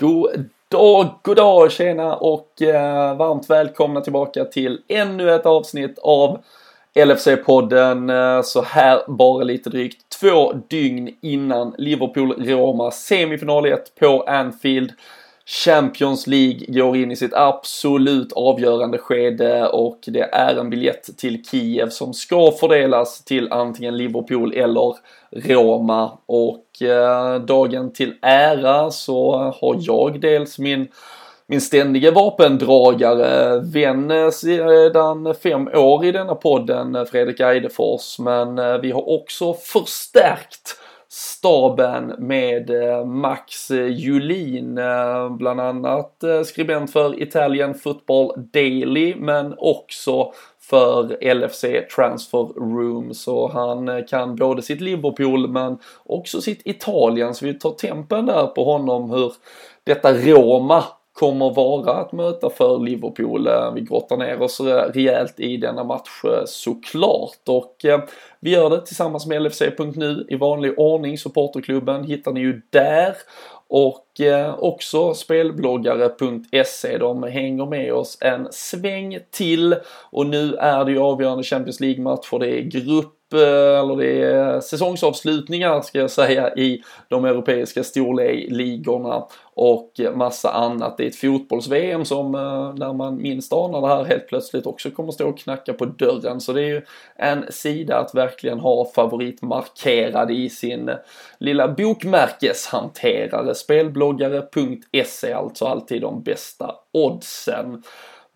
God dag, god dag, tjena och eh, varmt välkomna tillbaka till ännu ett avsnitt av LFC-podden eh, så här bara lite drygt två dygn innan Liverpool-Roma semifinal 1 på Anfield. Champions League går in i sitt absolut avgörande skede och det är en biljett till Kiev som ska fördelas till antingen Liverpool eller Roma och eh, dagen till ära så har jag dels min min ständige vapendragare, vän eh, sedan fem år i denna podden, Fredrik Eidefors. Men eh, vi har också förstärkt staben med eh, Max Julin, eh, bland annat eh, skribent för Italian Football Daily, men också för LFC Transfer Room. Så han kan både sitt Liverpool men också sitt Italien. Så vi tar tempen där på honom hur detta Roma kommer vara att möta för Liverpool. Eh, vi grottar ner oss rejält i denna match eh, såklart och eh, vi gör det tillsammans med LFC.nu i vanlig ordning. Supporterklubben hittar ni ju där och eh, också spelbloggare.se. De hänger med oss en sväng till och nu är det ju avgörande Champions League-matcher. Det är grupp Eh, eller det är säsongsavslutningar ska jag säga i de europeiska storligorna och massa annat. Det är ett fotbolls-VM som eh, när man minst anar det här helt plötsligt också kommer stå och knacka på dörren. Så det är ju en sida att verkligen ha favoritmarkerad i sin lilla bokmärkeshanterare. Spelbloggare.se alltså alltid de bästa oddsen.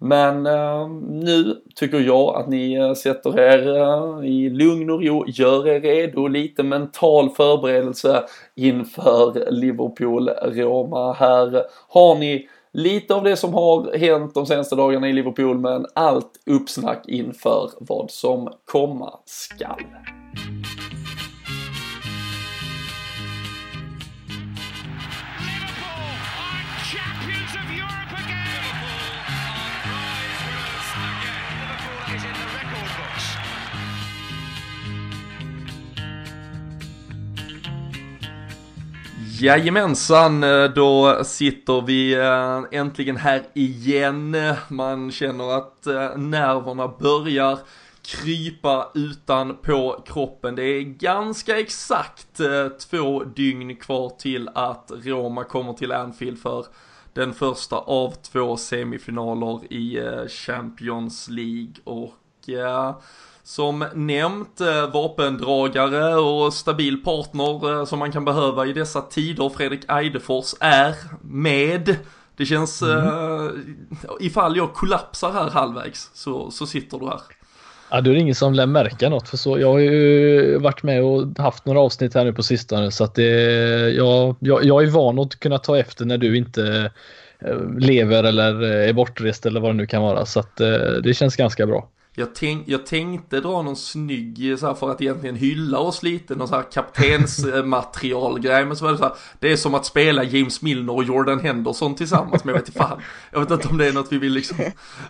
Men eh, nu tycker jag att ni eh, sätter er eh, i lugn och ro, gör er redo, lite mental förberedelse inför Liverpool-Roma. Här har ni lite av det som har hänt de senaste dagarna i Liverpool men allt uppsnack inför vad som komma skall. Jajamensan, eh, då sitter vi eh, äntligen här igen. Man känner att eh, nerverna börjar krypa utan på kroppen. Det är ganska exakt två dygn kvar till att Roma kommer till Anfield för den första av två semifinaler i Champions League och som nämnt eh, vapendragare och stabil partner eh, som man kan behöva i dessa tider. Fredrik Eidefors är med. Det känns, mm. uh, ifall jag kollapsar här halvvägs så, så sitter du här. Ja, då är det ingen som lär märka något för så. Jag har ju varit med och haft några avsnitt här nu på sistone så att det, jag, jag, jag är van att kunna ta efter när du inte lever eller är bortrest eller vad det nu kan vara så att det känns ganska bra. Jag, tänk, jag tänkte dra någon snygg så här, för att egentligen hylla oss lite, någon så här kaptensmaterialgrej. Men så var det så här, det är som att spela James Milner och Jordan Henderson tillsammans. Men jag vet inte fan, jag vet inte om det är något vi vill liksom.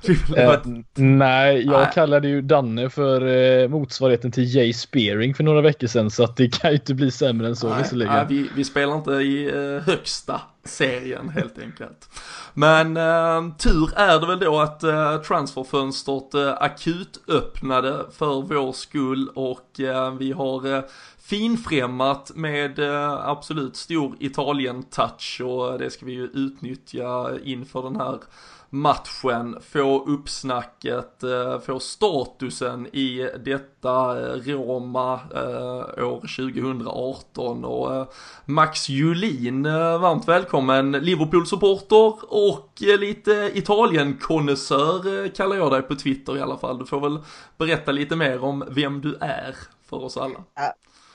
Vi vill äh, nej, jag nej. kallade ju Danne för eh, motsvarigheten till Jay Spearing för några veckor sedan. Så att det kan ju inte bli sämre än så nej, visserligen. Nej, vi, vi spelar inte i eh, högsta serien helt enkelt. Men eh, tur är det väl då att eh, transferfönstret eh, akut öppnade för vår skull och eh, vi har eh, finfrämmat med eh, absolut stor Italien-touch och det ska vi ju utnyttja inför den här matchen, få uppsnacket, eh, få statusen i detta eh, Roma eh, år 2018 och Max Julin, varmt välkommen Liverpool-supporter och lite Italien-konnässör kallar jag dig på Twitter i alla fall. Du får väl berätta lite mer om vem du är för oss alla. Ja,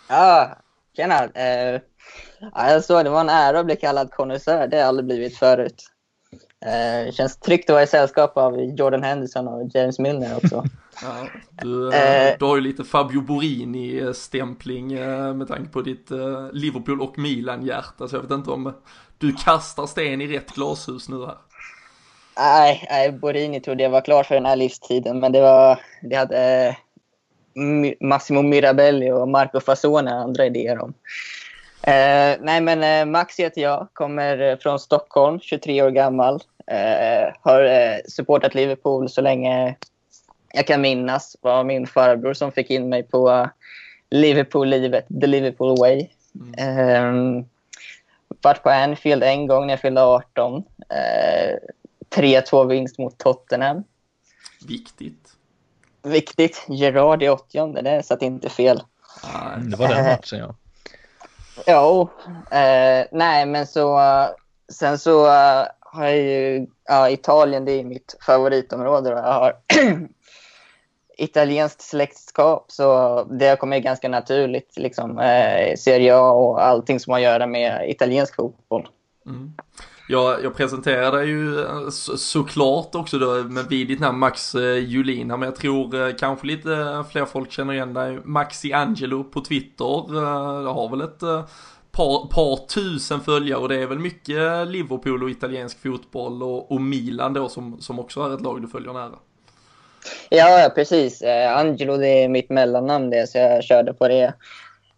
ja tjena. Jag alltså, det var en ära att bli kallad konnässör, det har jag aldrig blivit förut. Eh, känns tryggt att vara i sällskap av Jordan Henderson och James Milner också. Ja, du, eh, du har ju lite Fabio Borini-stämpling eh, med tanke på ditt eh, Liverpool och Milan-hjärta. Så jag vet inte om du kastar sten i rätt glashus nu här. Nej, nej Borini trodde jag var klar för den här livstiden, men det var... Det hade Massimo Mirabelli och Marco Fasone andra idéer om. Eh, nej, men eh, Max heter jag, kommer eh, från Stockholm, 23 år gammal. Eh, har eh, supportat Liverpool så länge jag kan minnas. Var min farbror som fick in mig på Liverpool-livet, the Liverpool way. Mm. Eh, varit på Anfield en gång när jag fyllde 18. Eh, 3-2 vinst mot Tottenham. Viktigt. Viktigt. Gerard i 80 det satt inte fel. Det var den matchen, ja. Jo, eh, nej men så eh, sen så eh, har jag ju, ja, Italien det är mitt favoritområde och jag har italienskt släktskap så det har kommit ganska naturligt liksom eh, Serie A och allting som har att göra med italiensk fotboll. Mm. Jag, jag presenterade ju eh, så, såklart också då med vid ditt namn Max eh, Julina men jag tror eh, kanske lite eh, fler folk känner igen dig. Maxi Angelo på Twitter. Eh, det har väl ett par, par tusen följare och det är väl mycket Liverpool och italiensk fotboll och, och Milan då som, som också är ett lag du följer nära. Ja, precis. Angelo det är mitt mellannamn det så jag körde på det.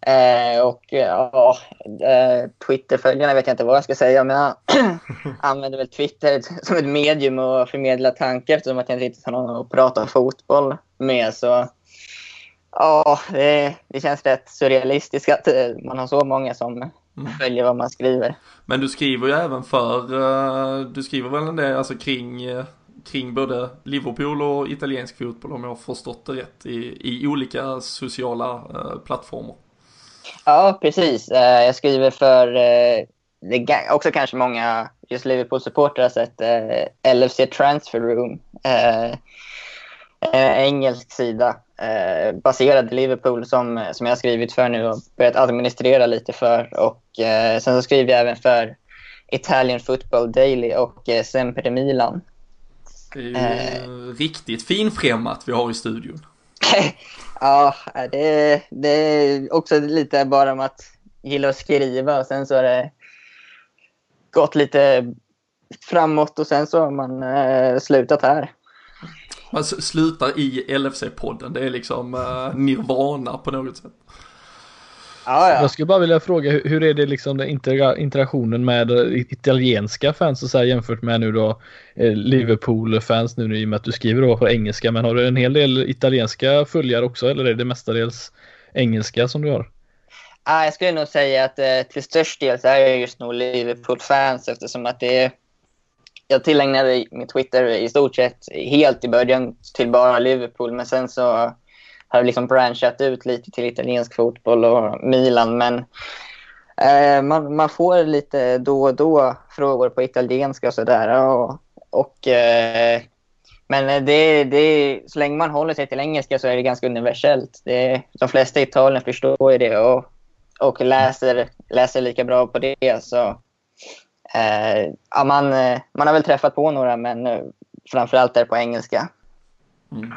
Eh, och ja, eh, Twitterföljarna vet jag inte vad jag ska säga, men jag använder väl Twitter som ett medium att förmedla tankar eftersom att jag inte riktigt har någon att prata fotboll med. Så ja, det, det känns rätt surrealistiskt att eh, man har så många som mm. följer vad man skriver. Men du skriver ju även för, eh, du skriver väl en del alltså kring eh, kring både Liverpool och italiensk fotboll om jag har förstått det rätt i, i olika sociala eh, plattformar. Ja, precis. Eh, jag skriver för, eh, också kanske många just Liverpool-supportrar har sett, eh, LFC Transfer Room. En engelsk sida baserad i Liverpool som, som jag har skrivit för nu och börjat administrera lite för. Och sen så skriver jag även för Italian Football Daily och Sempre Milan. Det är ju eh. riktigt finfrämmat vi har i studion. Ja, det, det är också lite bara om att gilla att skriva och sen så har det gått lite framåt och sen så har man eh, slutat här. Alltså, man slutar i LFC-podden, det är liksom eh, nirvana på något sätt. Ja, ja. Jag skulle bara vilja fråga hur är det liksom interaktionen med italienska fans och så här, jämfört med nu då eh, Liverpool-fans nu i och med att du skriver då på engelska. Men har du en hel del italienska följare också eller är det mestadels engelska som du har? Ja, jag skulle nog säga att eh, till störst del så är jag just nog Liverpool-fans eftersom att det är jag tillägnade min Twitter i stort sett helt i början till bara Liverpool men sen så har liksom branchat ut lite till italiensk fotboll och Milan. Men eh, man, man får lite då och då frågor på italienska och sådär. Och, och, eh, men det, det, så länge man håller sig till engelska så är det ganska universellt. Det, de flesta i Italien förstår ju det och, och läser, läser lika bra på det. Så, eh, ja, man, eh, man har väl träffat på några, men eh, framförallt är det på engelska. Mm.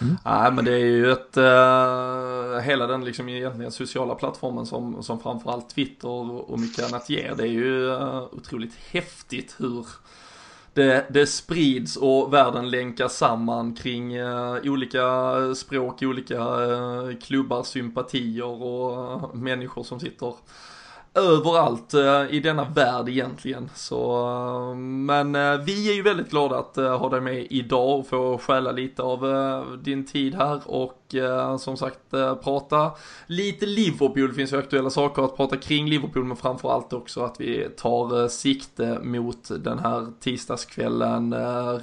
Mm. Nej men det är ju ett, uh, hela den liksom egentligen sociala plattformen som, som framförallt Twitter och mycket annat ger. Det är ju uh, otroligt häftigt hur det, det sprids och världen länkas samman kring uh, olika språk, olika uh, klubbar, sympatier och människor som sitter överallt eh, i denna värld egentligen. Så, men eh, vi är ju väldigt glada att eh, ha dig med idag och få stjäla lite av din tid här och som sagt prata lite Liverpool. Det finns ju aktuella saker att prata kring Liverpool men framförallt också att vi tar sikte mot den här tisdagskvällen.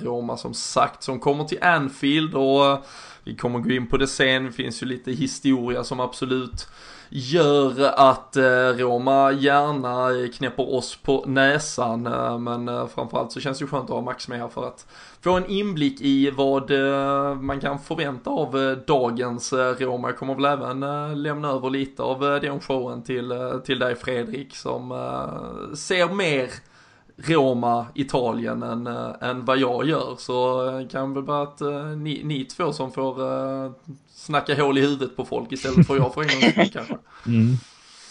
Roma som sagt som kommer till Anfield och vi kommer gå in på det sen. Det finns ju lite historia som absolut gör att eh, Roma gärna knäpper oss på näsan. Eh, men eh, framförallt så känns det ju skönt att ha Max med här för att få en inblick i vad man kan förvänta av dagens Roma. Jag kommer väl även lämna över lite av den showen till, till dig Fredrik som ser mer Roma, Italien än, än eh, vad jag gör. Så eh, kan väl bara att eh, ni, ni två som får snacka hål i huvudet på folk istället för jag för en gång kanske. Mm.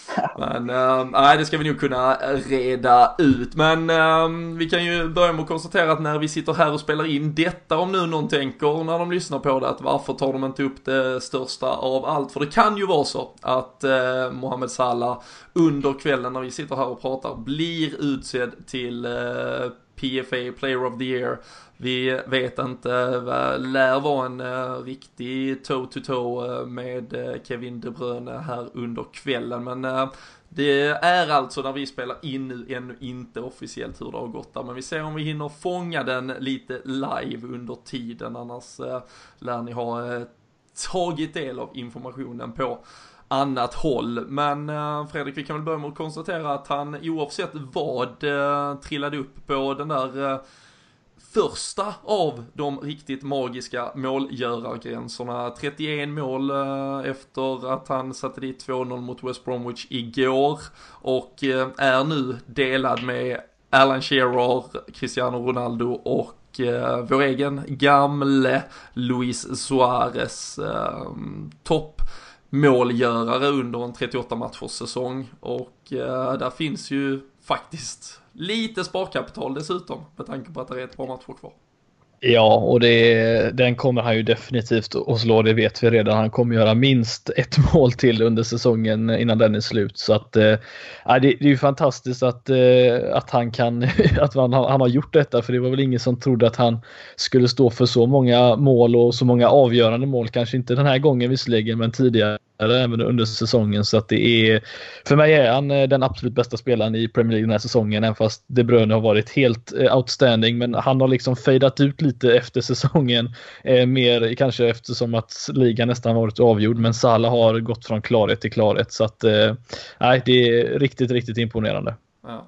Men äh, nej, det ska vi nog kunna reda ut. Men äh, vi kan ju börja med att konstatera att när vi sitter här och spelar in detta, om nu någon tänker när de lyssnar på det, att varför tar de inte upp det största av allt? För det kan ju vara så att äh, Mohamed Salah under kvällen när vi sitter här och pratar blir utsedd till eh, PFA Player of the Year. Vi vet inte, lär vara en uh, riktig toe-to-toe uh, med uh, Kevin De Bruyne här under kvällen. Men det är alltså när vi spelar in nu ännu inte officiellt hur det har gått där. Men vi ser om vi hinner fånga den lite live under tiden. Annars lär ni ha tagit del av informationen på annat håll. Men eh, Fredrik, vi kan väl börja med att konstatera att han oavsett vad eh, trillade upp på den där eh, första av de riktigt magiska målgörargränserna. 31 mål eh, efter att han satte dit 2-0 mot West Bromwich igår och eh, är nu delad med Alan Shearer, Cristiano Ronaldo och eh, vår egen gamle Luis Suarez. topp målgörare under en 38 matchers säsong och eh, där finns ju faktiskt lite sparkapital dessutom med tanke på att det är ett par matcher kvar. Ja, och det, den kommer han ju definitivt att slå, det vet vi redan. Han kommer göra minst ett mål till under säsongen innan den är slut. Så att, äh, det, det är ju fantastiskt att, äh, att han kan, att han, han har gjort detta, för det var väl ingen som trodde att han skulle stå för så många mål och så många avgörande mål. Kanske inte den här gången visserligen, men tidigare även under säsongen. Så att det är, för mig är han eh, den absolut bästa spelaren i Premier League den här säsongen, även fast De Bruyne har varit helt eh, outstanding. Men han har liksom fejdat ut lite efter säsongen, eh, mer kanske eftersom att ligan nästan varit avgjord. Men Salah har gått från klarhet till klarhet. Så att, eh, det är riktigt, riktigt imponerande. Ja.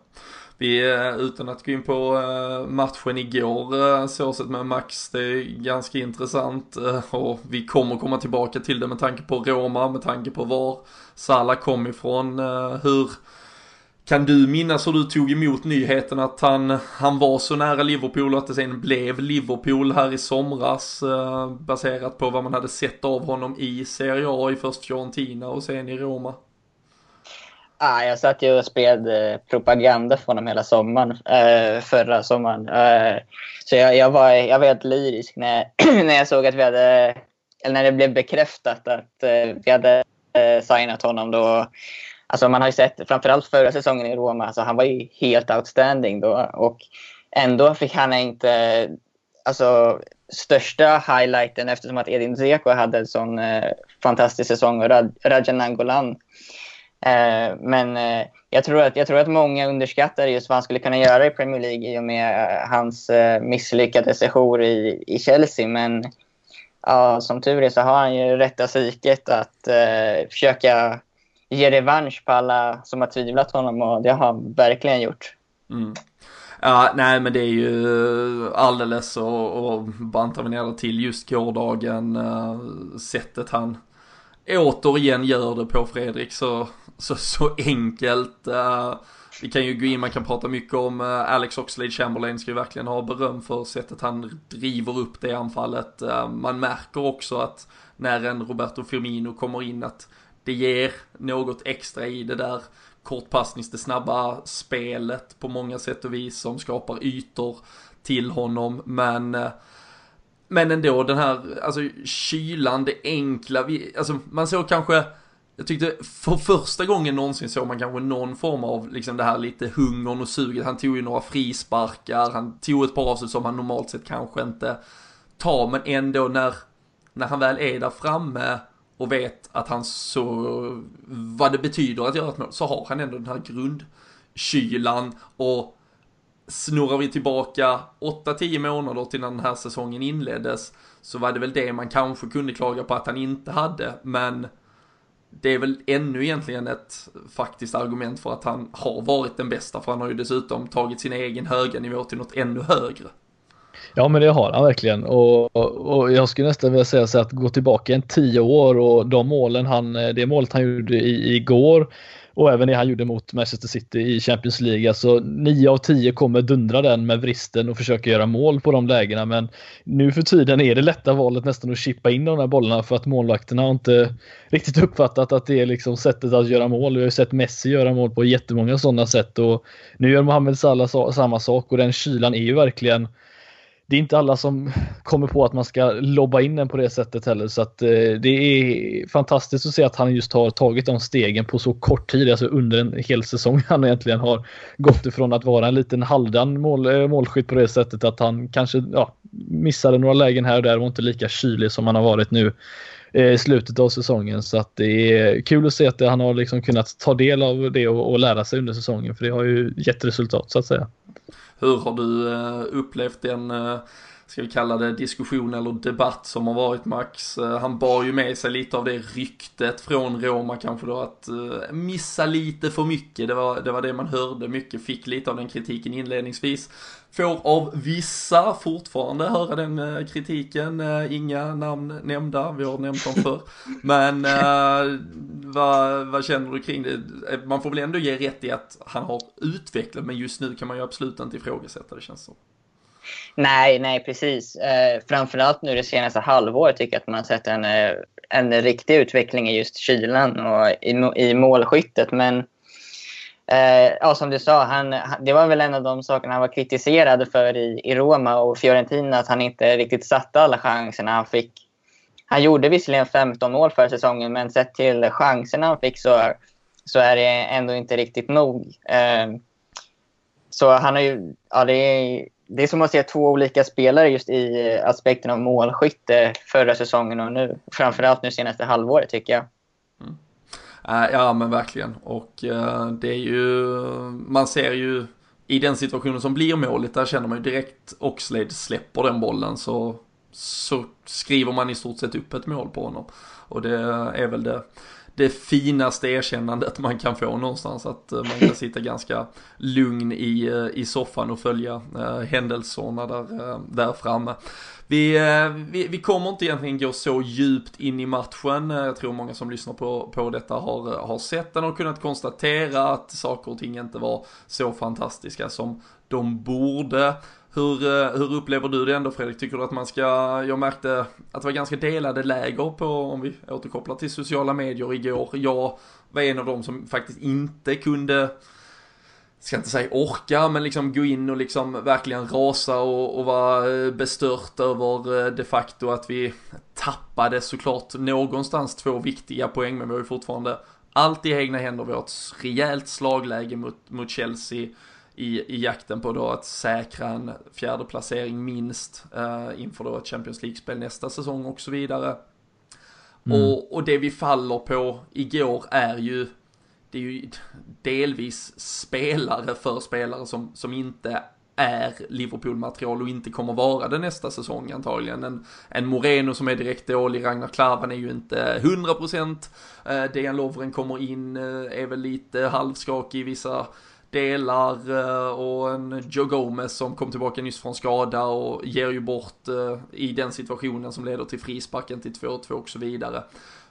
Vi, eh, utan att gå in på eh, matchen igår, eh, så sett med Max, det är ganska intressant eh, och vi kommer komma tillbaka till det med tanke på Roma, med tanke på var Salah kom ifrån. Hur kan du minnas hur du tog emot nyheten att han, han var så nära Liverpool och att det sen blev Liverpool här i somras baserat på vad man hade sett av honom i Serie A i först Fiorentina och sen i Roma? Ah, jag satt ju och spred eh, propaganda för honom hela sommaren, eh, förra sommaren. Eh, så jag, jag, var, jag var helt lyrisk när, när jag såg att vi hade, eller när det blev bekräftat att eh, vi hade eh, signat honom. Då, alltså man har ju sett, framförallt förra säsongen i Roma, alltså han var ju helt outstanding då. Och ändå fick han inte alltså, största highlighten eftersom att Edin Dzeko hade en sån eh, fantastisk säsong och Rad, Rajan Angolan Eh, Eh, men eh, jag, tror att, jag tror att många underskattar just vad han skulle kunna göra i Premier League i och med eh, hans eh, misslyckade sejour i, i Chelsea. Men ja, som tur är så har han ju rätta psyket att eh, försöka ge revansch på alla som har tvivlat honom och det har han verkligen gjort. Mm. Ja, nej men det är ju alldeles och, bantar vi ner det till just gårdagen, eh, sättet han återigen gör det på Fredrik så, så, så enkelt. Uh, vi kan ju gå in, man kan prata mycket om uh, Alex Oxlade Chamberlain ska ju verkligen ha beröm för sättet han driver upp det anfallet. Uh, man märker också att när en Roberto Firmino kommer in att det ger något extra i det där kortpassnings, det snabba spelet på många sätt och vis som skapar ytor till honom. Men men ändå den här, alltså kylan, det enkla, vi, alltså man såg kanske, jag tyckte för första gången någonsin såg man kanske någon form av liksom det här lite hungern och suget. Han tog ju några frisparkar, han tog ett par avslut som han normalt sett kanske inte tar, men ändå när, när han väl är där framme och vet att han så, vad det betyder att göra ett mål, så har han ändå den här grundkylan och snurrar vi tillbaka 8-10 månader till när den här säsongen inleddes så var det väl det man kanske kunde klaga på att han inte hade, men det är väl ännu egentligen ett faktiskt argument för att han har varit den bästa, för han har ju dessutom tagit sin egen höga nivå till något ännu högre. Ja men det har han verkligen och, och jag skulle nästan vilja säga så att gå tillbaka en tio år och de målen han, eh, det målet han gjorde i, igår och även det han gjorde mot Manchester City i Champions League. Alltså 9 av 10 kommer dundra den med vristen och försöka göra mål på de lägena. Men nu för tiden är det lätta valet nästan att chippa in de här bollarna för att målvakterna har inte riktigt uppfattat att det är liksom sättet att göra mål. Vi har ju sett Messi göra mål på jättemånga sådana sätt och nu gör Mohamed Salah samma sak och den kylan är ju verkligen det är inte alla som kommer på att man ska lobba in den på det sättet heller. Så att eh, det är fantastiskt att se att han just har tagit de stegen på så kort tid, alltså under en hel säsong. Han egentligen har gått ifrån att vara en liten halvdan mål, eh, målskytt på det sättet att han kanske ja, missade några lägen här och där och inte lika kylig som han har varit nu eh, i slutet av säsongen. Så att det är kul att se att han har liksom kunnat ta del av det och, och lära sig under säsongen för det har ju gett resultat så att säga. Hur har du eh, upplevt den, eh, ska vi kalla det diskussion eller debatt som har varit Max? Eh, han bar ju med sig lite av det ryktet från Roma kanske då att missa lite för mycket. Det var, det var det man hörde mycket, fick lite av den kritiken inledningsvis. Får av vissa fortfarande höra den uh, kritiken, uh, inga namn nämnda, vi har nämnt dem förr. Men uh, vad, vad känner du kring det? Man får väl ändå ge rätt i att han har utvecklat, men just nu kan man ju absolut inte ifrågasätta det känns som. Nej, nej precis. Eh, framförallt nu det senaste halvåret tycker jag att man har sett en, en riktig utveckling i just kylan och i, i målskyttet. Men Eh, ja, som du sa, han, det var väl en av de sakerna han var kritiserad för i, i Roma och Fiorentina, att han inte riktigt satte alla chanserna han fick. Han gjorde visserligen 15 mål för säsongen, men sett till chanserna han fick så, så är det ändå inte riktigt nog. Eh, så han har ju, ja, det, är, det är som att se två olika spelare just i aspekten av målskytte förra säsongen och nu. Framförallt nu senaste halvåret tycker jag. Eh, ja men verkligen och eh, det är ju, man ser ju i den situationen som blir målet, där känner man ju direkt Oxlade släpper den bollen så, så skriver man i stort sett upp ett mål på honom. Och det är väl det, det finaste erkännandet man kan få någonstans. Att uh, man kan sitta ganska lugn i, i soffan och följa händelserna där, där framme. Vi, eh, vi, vi, kommer inte egentligen gå så djupt in i matchen. Eh, jag tror många som lyssnar på, på detta har, har sett den och kunnat konstatera att saker och ting inte var så fantastiska som de borde. Hur, eh, hur upplever du det ändå Fredrik? Tycker du att man ska, jag märkte att det var ganska delade läger på, om vi återkopplar till sociala medier igår. Jag var en av dem som faktiskt inte kunde ska inte säga orka, men liksom gå in och liksom verkligen rasa och, och vara eh, bestört över eh, de facto att vi tappade såklart någonstans två viktiga poäng, men vi har ju fortfarande allt i egna händer. Vi har ett rejält slagläge mot, mot Chelsea i, i jakten på då att säkra en fjärde placering minst eh, inför då ett Champions League-spel nästa säsong och så vidare. Mm. Och, och det vi faller på igår är ju det är ju delvis spelare för spelare som, som inte är Liverpool-material och inte kommer vara det nästa säsong antagligen. En, en Moreno som är direkt dålig, Ragnar Klavan är ju inte 100%. Eh, Dejan Lovren kommer in, eh, är väl lite halvskakig i vissa delar eh, och en Joe Gomez som kom tillbaka nyss från skada och ger ju bort eh, i den situationen som leder till frisparken till 2-2 och så vidare.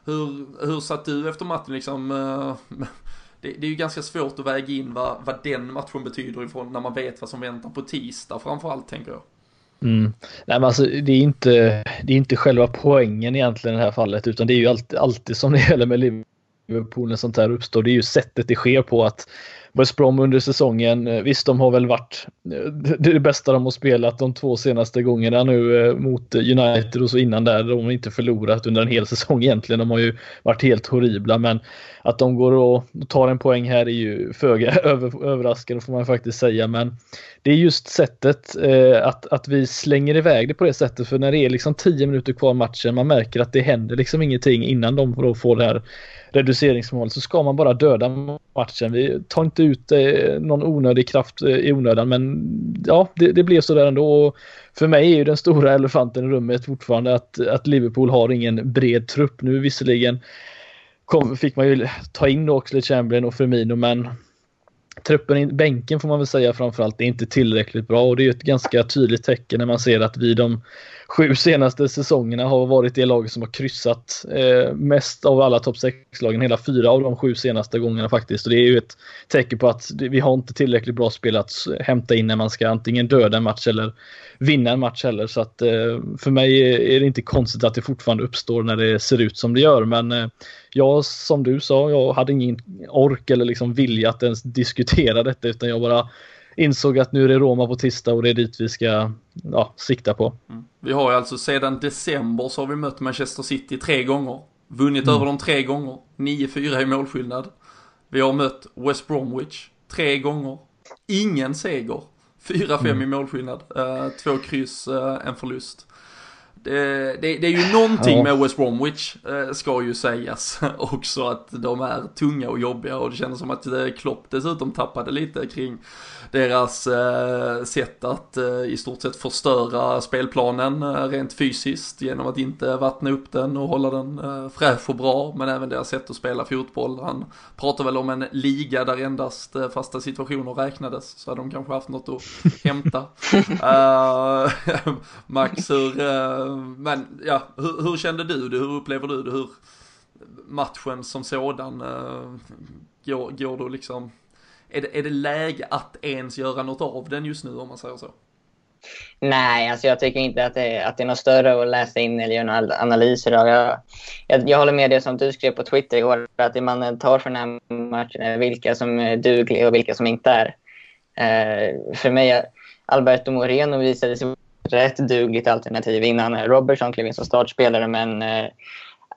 Hur, hur satt du efter matchen liksom? Eh, det, det, är ju ganska svårt att väga in vad, vad den matchen betyder ifrån när man vet vad som väntar på tisdag framförallt tänker jag. Mm. Nej, men alltså, det, är inte, det är inte själva poängen egentligen i det här fallet utan det är ju alltid, alltid som det gäller med Liverpool när sånt här uppstår. Det är ju sättet det sker på att West Brom under säsongen, eh, visst de har väl varit eh, det, det bästa de har spelat de två senaste gångerna nu eh, mot United och så innan där. De har inte förlorat under en hel säsong egentligen. De har ju varit helt horribla men att de går och tar en poäng här är ju föga över, överraskande får man faktiskt säga. Men det är just sättet att, att vi slänger iväg det på det sättet för när det är liksom 10 minuter kvar matchen man märker att det händer liksom ingenting innan de då får det här reduceringsmål så ska man bara döda matchen. Vi tar inte ut eh, någon onödig kraft eh, i onödan men ja, det, det blev sådär ändå. Och för mig är ju den stora elefanten i rummet fortfarande att, att Liverpool har ingen bred trupp. Nu visserligen kom, fick man ju ta in Oxley, Chamberlain och Firmino men truppen i bänken får man väl säga framförallt är inte tillräckligt bra och det är ett ganska tydligt tecken när man ser att vi de sju senaste säsongerna har varit det laget som har kryssat eh, mest av alla topp 6-lagen, hela fyra av de sju senaste gångerna faktiskt. Och det är ju ett tecken på att vi har inte tillräckligt bra spel att hämta in när man ska antingen döda en match eller vinna en match heller. Så att eh, för mig är det inte konstigt att det fortfarande uppstår när det ser ut som det gör. Men eh, jag, som du sa, jag hade ingen ork eller liksom vilja att ens diskutera detta utan jag bara insåg att nu är det Roma på tisdag och det är dit vi ska ja, sikta på. Mm. Vi har ju alltså sedan december så har vi mött Manchester City tre gånger. Vunnit mm. över dem tre gånger. 9-4 i målskillnad. Vi har mött West Bromwich tre gånger. Ingen seger. 4-5 mm. i målskillnad. Uh, två kryss, uh, en förlust. Det, det, det, är ju någonting ja. med West Bromwich, uh, ska ju sägas också, att de är tunga och jobbiga och det kändes som att Klopp dessutom tappade lite kring deras eh, sätt att eh, i stort sett förstöra spelplanen eh, rent fysiskt genom att inte vattna upp den och hålla den eh, fräsch och bra, men även deras sätt att spela fotboll. Han pratar väl om en liga där endast eh, fasta situationer räknades, så hade de kanske haft något att hämta. uh, Max, hur, uh, men ja, hur, hur, kände du det? Hur upplever du det? Hur matchen som sådan går, går du liksom är det, är det läge att ens göra något av den just nu om man säger så? Nej, alltså jag tycker inte att det, att det är något större att läsa in eller göra några analyser av. Jag, jag, jag håller med det som du skrev på Twitter igår, att det man tar från den här matchen är vilka som är dugliga och vilka som inte är. Eh, för mig, Alberto Moreno visade sig rätt dugligt alternativ innan Robertson klev in som startspelare, men eh,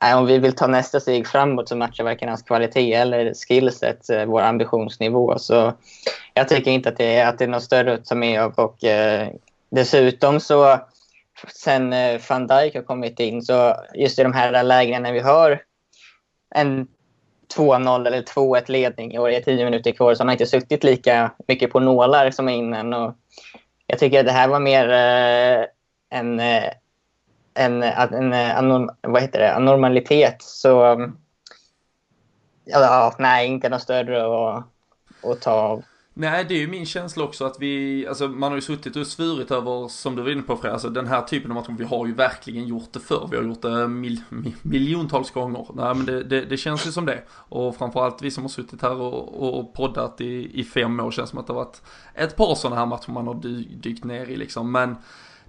om vi vill ta nästa steg framåt så matchar varken hans kvalitet eller skillset eh, vår ambitionsnivå. Så jag tycker inte att det är, att det är något större att ta med av. Och, eh, dessutom så sen eh, van Dijk har kommit in så just i de här lägena när vi har en 2-0 eller 2-1 ledning och det är 10 minuter kvar så har inte suttit lika mycket på nålar som innan. Och jag tycker att det här var mer eh, en eh, en, en, eh, en vad heter det, anormalitet så ja, nej, inte något större att, att ta av. Nej, det är ju min känsla också att vi, alltså man har ju suttit och svurit över, som du var inne på Fred, alltså den här typen av matcher, vi har ju verkligen gjort det förr. Vi har gjort det mil, miljontals gånger. Nej, men det, det, det, känns ju som det. Och framförallt vi som har suttit här och, och poddat i, i fem år känns som att det har varit ett par sådana här matcher man har dykt ner i liksom. Men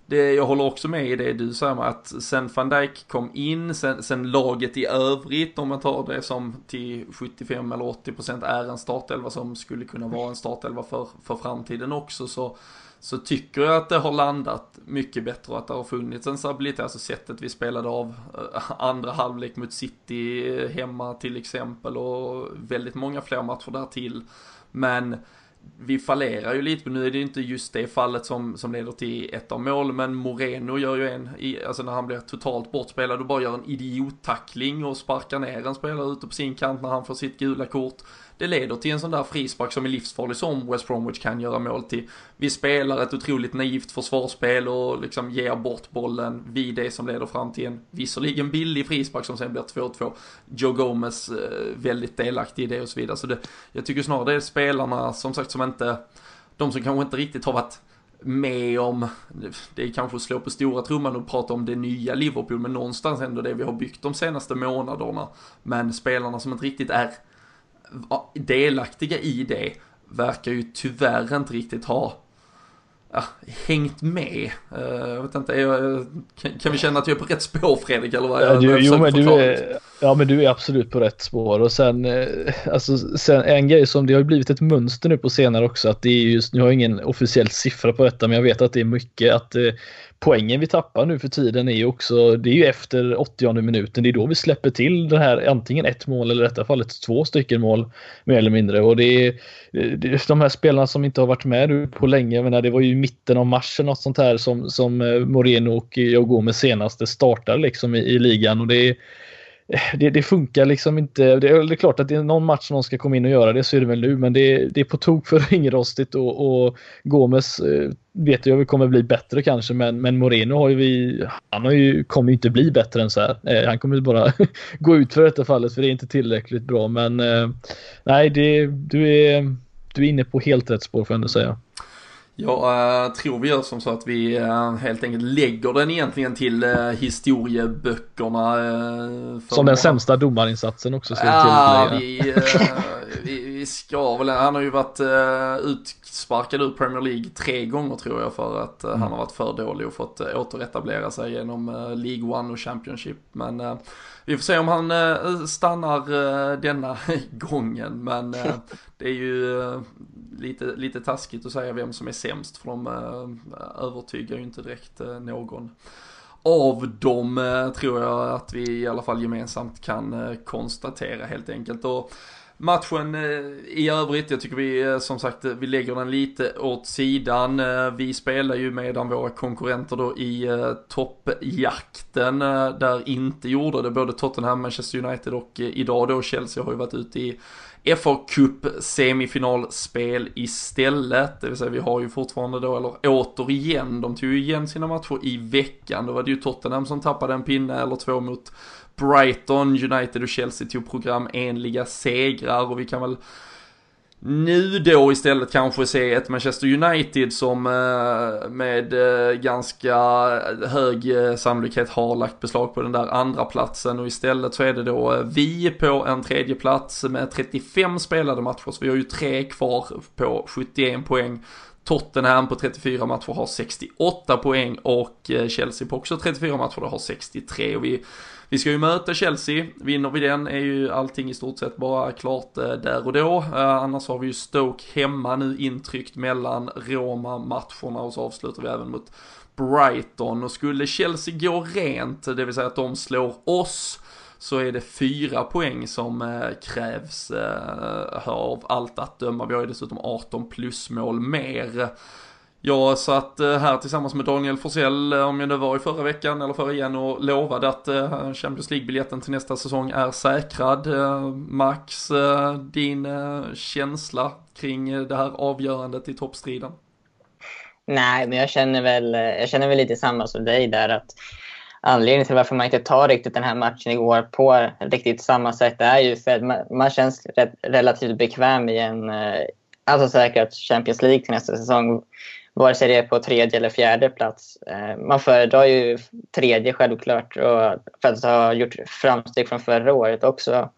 det, jag håller också med i det du säger med att sen van Dijk kom in, sen, sen laget i övrigt, om man tar det som till 75 eller 80 procent är en startelva som skulle kunna vara en startelva för, för framtiden också, så, så tycker jag att det har landat mycket bättre och att det har funnits en stabilitet, alltså sättet vi spelade av eh, andra halvlek mot City eh, hemma till exempel och väldigt många fler matcher där till. Men vi fallerar ju lite, nu är det inte just det fallet som, som leder till ett av mål, men Moreno gör ju en, i, alltså när han blir totalt bortspelad och bara gör en idiottackling och sparkar ner en spelare ute på sin kant när han får sitt gula kort det leder till en sån där frispark som är livsfarlig som West Bromwich kan göra mål till. Vi spelar ett otroligt naivt försvarsspel och liksom ger bort bollen vid det som leder fram till en visserligen billig frispark som sen blir 2-2. Joe Gomez eh, väldigt delaktig i det och så vidare. Så det, jag tycker snarare det är spelarna som sagt som inte, de som kanske inte riktigt har varit med om, det är kanske att slå på stora trumman och prata om det nya Liverpool, men någonstans ändå det vi har byggt de senaste månaderna. Men spelarna som inte riktigt är delaktiga i det verkar ju tyvärr inte riktigt ha ja, hängt med. Uh, jag vet inte, jag, kan, kan, vi känna att jag är på rätt spår Fredrik eller vad? Ja, du, jo, men du är, ja men du är absolut på rätt spår och sen, eh, alltså, sen en grej som det har blivit ett mönster nu på senare också att det är just, nu har jag ingen officiell siffra på detta men jag vet att det är mycket att eh, poängen vi tappar nu för tiden är ju också, det är ju efter 80 minuten, det är då vi släpper till det här antingen ett mål eller i detta fallet två stycken mål mer eller mindre. Och det är, det är de här spelarna som inte har varit med nu på länge, jag menar det var ju i mitten av mars något sånt här som, som eh, Moreno och Joe Gomez senaste startar liksom i, i ligan. Och det är det, det, funkar liksom inte. Det är, det är klart att det är någon match någon ska komma in och göra det så är det väl nu men det, det är på tok för ringrostigt och, och Gomes eh, vet jag kommer bli bättre kanske men, men Moreno har ju vi, han har ju, kommer ju inte bli bättre än så här. Eh, han kommer ju bara gå ut för detta fallet för det är inte tillräckligt bra men eh, nej det, du, är, du är inne på helt rätt spår får jag ändå säga. Jag äh, tror vi gör som så att vi äh, helt enkelt lägger den egentligen till äh, historieböckerna. som den sämsta domarinsatsen också. Så ja, vi, vi, vi, ska väl, han har ju varit utsparkad ur Premier League tre gånger tror jag för att mm. han har varit för dålig och fått återetablera sig genom League One och Championship. Men vi får se om han stannar denna gången. Men det är ju lite, lite taskigt att säga vem som är sämst för de äh, övertygar ju inte direkt äh, någon av dem eh, tror jag att vi i alla fall gemensamt kan konstatera helt enkelt. Och matchen i övrigt, jag tycker vi som sagt, vi lägger den lite åt sidan. Vi spelar ju medan våra konkurrenter då i toppjakten där inte gjorde det, både Tottenham, Manchester United och idag då Chelsea har ju varit ute i FA Cup semifinalspel istället. Det vill säga vi har ju fortfarande då, eller återigen, de tog ju igen sina matcher i veckan. Då var det ju Tottenham som tappade en pinne eller två mot Brighton, United och Chelsea tog programenliga segrar och vi kan väl nu då istället kanske se ett Manchester United som eh, med eh, ganska hög eh, sannolikhet har lagt beslag på den där andra platsen. Och istället så är det då vi på en tredje plats med 35 spelade matcher. Så vi har ju tre kvar på 71 poäng. Tottenham på 34 matcher har 68 poäng och Chelsea på också 34 matcher har 63 och vi vi ska ju möta Chelsea, vinner vi den är ju allting i stort sett bara klart eh, där och då. Eh, annars har vi ju Stoke hemma nu intryckt mellan Roma-matcherna och så avslutar vi även mot Brighton. Och skulle Chelsea gå rent, det vill säga att de slår oss, så är det fyra poäng som eh, krävs eh, av allt att döma. Vi har ju dessutom 18 plusmål mer. Jag satt eh, här tillsammans med Daniel Forsell, eh, om jag nu var i förra veckan eller förra igen och lovade att eh, Champions League-biljetten till nästa säsong är säkrad. Max, din känsla kring det här avgörandet i toppstriden? Nej, men jag känner väl, jag känner väl lite samma som dig där att anledningen till varför man inte tar riktigt den här matchen igår på riktigt samma sätt är ju för att man, man känns rätt, relativt bekväm i en alltså säkert Champions League till nästa säsong vare sig det är på tredje eller fjärde plats. Eh, man föredrar ju tredje självklart och för att ha gjort framsteg från förra året också.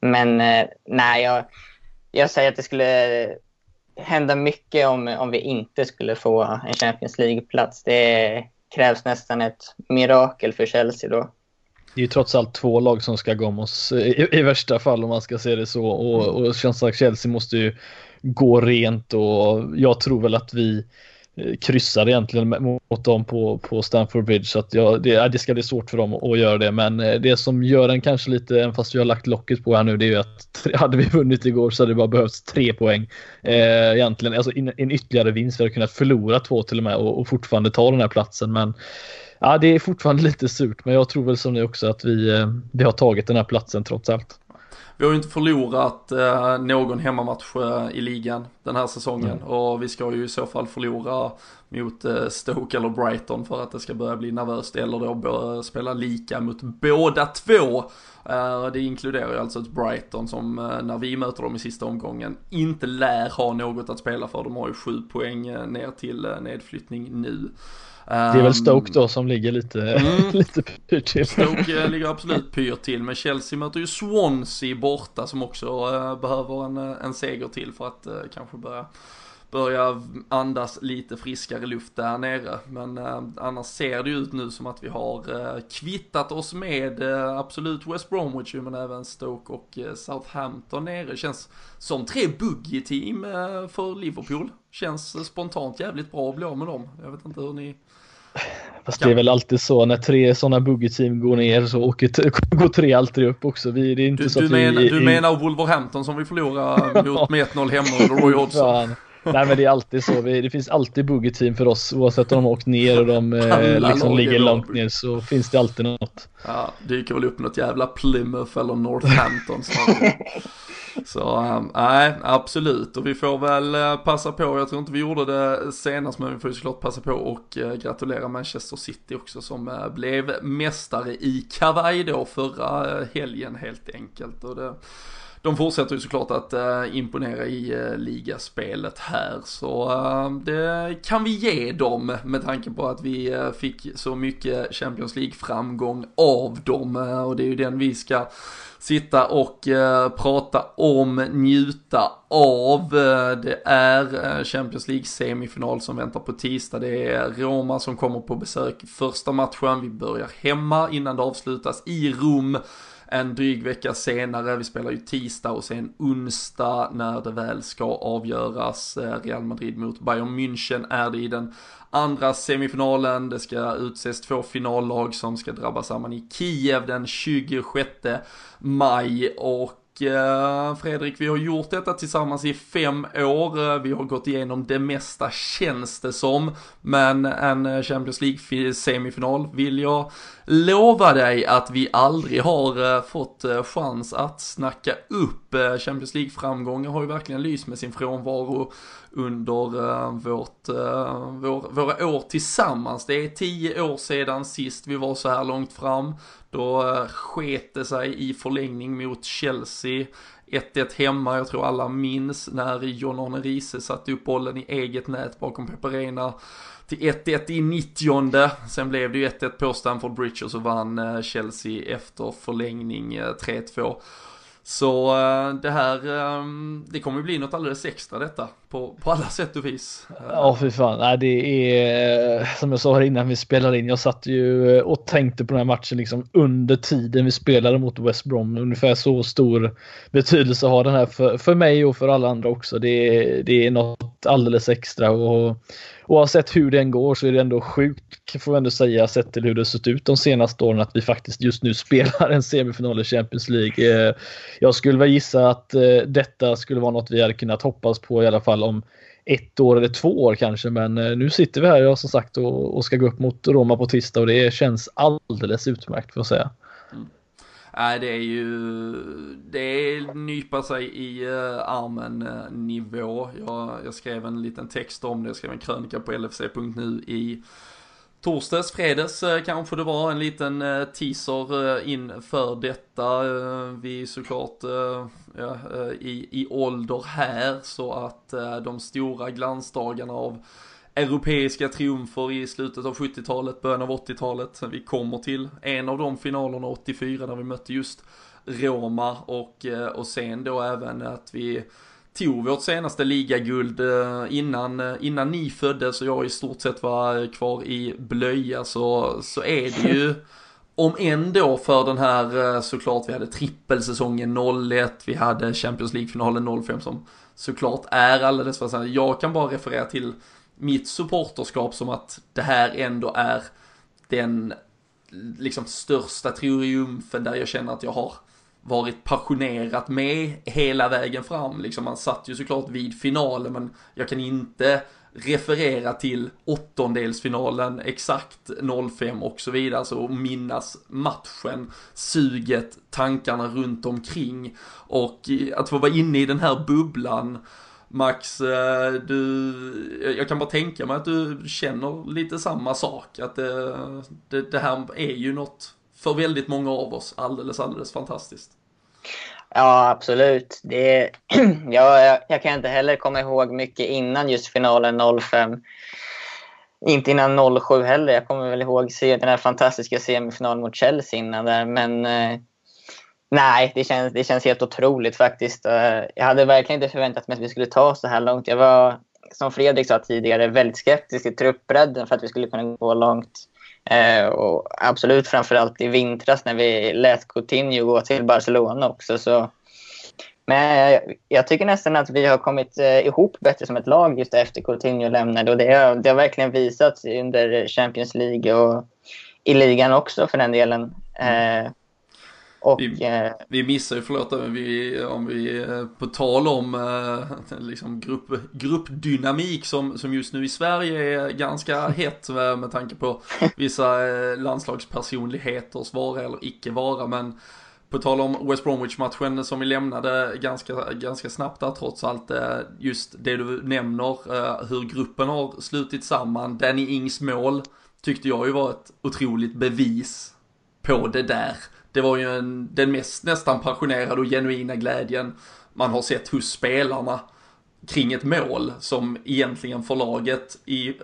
Men eh, nej, jag, jag säger att det skulle hända mycket om, om vi inte skulle få en Champions League-plats. Det krävs nästan ett mirakel för Chelsea då. Det är ju trots allt två lag som ska gå om oss i, i värsta fall om man ska se det så och, och känns att Chelsea måste ju gå rent och jag tror väl att vi Eh, kryssar egentligen mot dem på, på Stamford Bridge. Så att ja, det, det ska bli svårt för dem att göra det. Men eh, det som gör en kanske lite, även fast vi har lagt locket på här nu, det är ju att hade vi vunnit igår så hade det bara behövts tre poäng. Eh, egentligen, alltså en, en ytterligare vinst. Vi hade kunnat förlora två till och med och, och fortfarande ta den här platsen. Men ja, det är fortfarande lite surt. Men jag tror väl som ni också att vi, eh, vi har tagit den här platsen trots allt. Vi har ju inte förlorat eh, någon hemmamatch eh, i ligan den här säsongen mm. och vi ska ju i så fall förlora mot eh, Stoke eller Brighton för att det ska börja bli nervöst eller då spela lika mot båda två. Eh, det inkluderar ju alltså ett Brighton som eh, när vi möter dem i sista omgången inte lär ha något att spela för. De har ju sju poäng ner till nedflyttning nu. Det är väl Stoke då som ligger lite, mm. lite pyrt till. Stoke ligger absolut pyrt till, men Chelsea möter ju Swansea borta som också behöver en, en seger till för att kanske börja börja andas lite friskare luft där nere. Men eh, annars ser det ju ut nu som att vi har eh, kvittat oss med eh, absolut West Bromwich men även Stoke och eh, Southampton nere. Känns som tre buggy-team eh, för Liverpool. Känns spontant jävligt bra att bli av med dem. Jag vet inte hur ni Fast det är väl alltid så när tre sådana buggy-team går ner så åker går tre alltid upp också. Vi, det är inte du, så du, att menar, vi, du menar Wolverhampton som vi förlorade mot med 1-0 hemma under Roy Hodgson? Nej men det är alltid så. det finns alltid buggy-team för oss oavsett om de har åkt ner och de eh, liksom ligger långt ner så finns det alltid något. Ja, dyker väl upp något jävla Plymouth eller Northampton Så um, nej, um, absolut. Och vi får väl uh, passa på, jag tror inte vi gjorde det senast, men vi får ju såklart passa på och uh, gratulera Manchester City också som uh, blev mästare i kavaj då förra helgen helt enkelt. Och det, de fortsätter ju såklart att uh, imponera i uh, ligaspelet här. Så uh, det kan vi ge dem med tanke på att vi fick så mycket Champions League-framgång av dem. och det är ju den vi ska sitta och eh, prata om, njuta av. Det är Champions League semifinal som väntar på tisdag. Det är Roma som kommer på besök första matchen. Vi börjar hemma innan det avslutas i Rom en dryg vecka senare. Vi spelar ju tisdag och sen onsdag när det väl ska avgöras. Eh, Real Madrid mot Bayern München är det i den andra semifinalen. Det ska utses två finallag som ska drabba samman i Kiev den 26 maj och eh, Fredrik, vi har gjort detta tillsammans i fem år. Vi har gått igenom det mesta känns det som. Men en eh, Champions League semifinal vill jag lova dig att vi aldrig har eh, fått eh, chans att snacka upp. Eh, Champions League-framgångar har ju verkligen lyst med sin frånvaro under vårt, vår, våra år tillsammans. Det är tio år sedan sist vi var så här långt fram. Då sket det sig i förlängning mot Chelsea. 1-1 hemma, jag tror alla minns när John Arne Riise satte upp bollen i eget nät bakom Peperena till 1-1 i 90 Sen blev det ju 1-1 på Stamford Bridge och så vann eh, Chelsea efter förlängning eh, 3-2. Så eh, det här, ehm, det kommer bli något alldeles extra detta på, på alla sätt och vis. Ja, fy fan. Nej, det är eh, som jag sa här innan vi spelade in. Jag satt ju eh, och tänkte på den här matchen liksom under tiden vi spelade mot West Brom. Ungefär så stor betydelse har den här för, för mig och för alla andra också. Det är, det är något alldeles extra och oavsett hur den går så är det ändå sjukt, får jag ändå säga, sett till hur det sett ut de senaste åren, att vi faktiskt just nu spelar en semifinal i Champions League. Eh, jag skulle väl gissa att eh, detta skulle vara något vi hade kunnat hoppas på i alla fall om ett år eller två år kanske, men eh, nu sitter vi här jag som sagt och, ska gå upp mot Roma på tisdag och det känns alldeles utmärkt får jag säga. Nej, det är ju, det är nypa sig i eh, armen eh, nivå. Jag, jag skrev en liten text om det, jag skrev en krönika på LFC.nu i torsdags, fredags eh, kanske det var en liten teaser inför detta. vi är såklart ja, i, i ålder här så att de stora glansdagarna av europeiska triumfer i slutet av 70-talet, början av 80-talet. Vi kommer till en av de finalerna 84 när vi mötte just Roma och, eh, och sen då även att vi tog vårt senaste ligaguld eh, innan, eh, innan ni föddes och jag i stort sett var kvar i blöja så, så är det ju om ändå för den här såklart vi hade trippelsäsongen 01, vi hade Champions League-finalen 05 som såklart är alldeles för Jag kan bara referera till mitt supporterskap som att det här ändå är den liksom största triumfen där jag känner att jag har varit passionerat med hela vägen fram. Liksom man satt ju såklart vid finalen men jag kan inte referera till åttondelsfinalen exakt 05 och så vidare. Så minnas matchen, suget, tankarna runt omkring och att få vara inne i den här bubblan Max, eh, du, jag kan bara tänka mig att du känner lite samma sak. Att det, det, det här är ju något för väldigt många av oss alldeles, alldeles fantastiskt. Ja, absolut. Det, ja, jag, jag, kan inte heller komma ihåg mycket innan just finalen 05. Inte innan 07 heller. Jag kommer väl ihåg se den här fantastiska semifinalen mot Chelsea innan där. Men eh, Nej, det känns, det känns helt otroligt faktiskt. Eh, jag hade verkligen inte förväntat mig att vi skulle ta så här långt. Jag var, som Fredrik sa tidigare, väldigt skeptisk till truppbredden för att vi skulle kunna gå långt. Eh, och absolut framförallt i vintras när vi lät Coutinho gå till Barcelona också. Så. Men jag tycker nästan att vi har kommit eh, ihop bättre som ett lag just efter Coutinho lämnade. Och det har, det har verkligen visats under Champions League och i ligan också för den delen. Mm. Och, vi, eh, vi missar ju, förlåt, vi, om vi eh, på tal om eh, liksom grupp, gruppdynamik som, som just nu i Sverige är ganska hett med tanke på vissa landslagspersonligheters vara eller icke vara. Men på tal om West Bromwich-matchen som vi lämnade ganska, ganska snabbt där trots allt. Just det du nämner, hur gruppen har slutit samman. Danny Ings mål tyckte jag ju var ett otroligt bevis på det där det var ju en, den mest nästan passionerade och genuina glädjen man har sett hos spelarna kring ett mål som egentligen för laget i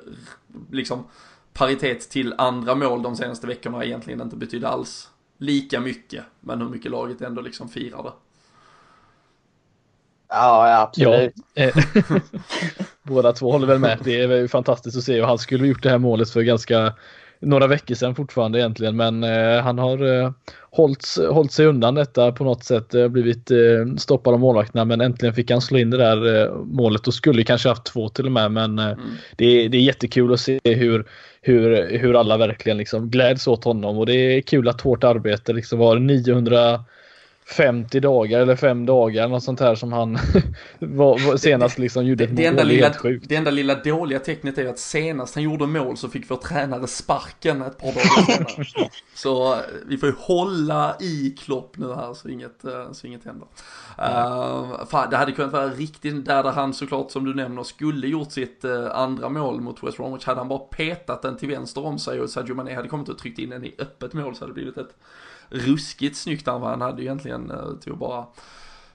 liksom paritet till andra mål de senaste veckorna egentligen inte betydde alls lika mycket. Men hur mycket laget ändå liksom firade. Ja, absolut. Ja. Eh, båda två håller väl med. Det är fantastiskt att se och han skulle gjort det här målet för ganska några veckor sedan fortfarande egentligen men eh, han har eh, hållit, hållit sig undan detta på något sätt. Har blivit eh, stoppad av målvakterna men äntligen fick han slå in det där eh, målet och skulle kanske haft två till och med men eh, mm. det, är, det är jättekul att se hur, hur, hur alla verkligen liksom gläds åt honom och det är kul att hårt arbete liksom var 900 50 dagar eller 5 dagar, något sånt här som han var, var senast liksom gjorde ett det, det mål. Lilla, helt sjukt. Det enda lilla dåliga tecknet är att senast han gjorde mål så fick vår tränare sparken ett par dagar senare. så eh, vi får ju hålla i Klopp nu här så inget, eh, så inget händer. Uh, fan, det hade kunnat vara riktigt där, där han såklart som du nämner skulle gjort sitt uh, andra mål mot West Bromwich. Hade han bara petat den till vänster om sig och Sadio Mané hade kommit och tryckt in den i öppet mål så hade det blivit ett ruskigt snyggt han Han hade ju egentligen uh, till att bara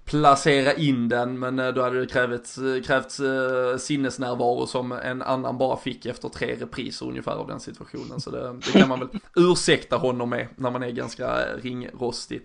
placera in den men uh, då hade det krävts, krävts uh, sinnesnärvaro som en annan bara fick efter tre repriser ungefär av den situationen. Så det, det kan man väl ursäkta honom med när man är ganska ringrostig.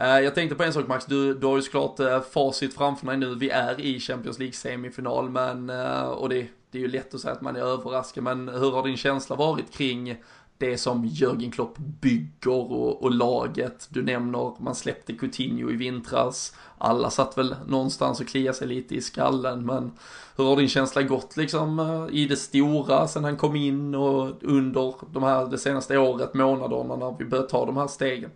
Jag tänkte på en sak Max, du, du har ju såklart facit framför dig nu. Vi är i Champions League semifinal men, och det, det är ju lätt att säga att man är överraskad men hur har din känsla varit kring det som Jörgen Klopp bygger och, och, laget. Du nämner, man släppte Coutinho i vintras. Alla satt väl någonstans och kliade sig lite i skallen, men hur har din känsla gått liksom eh, i det stora sen han kom in och under de här, det senaste året, månaderna när vi började ta de här stegen?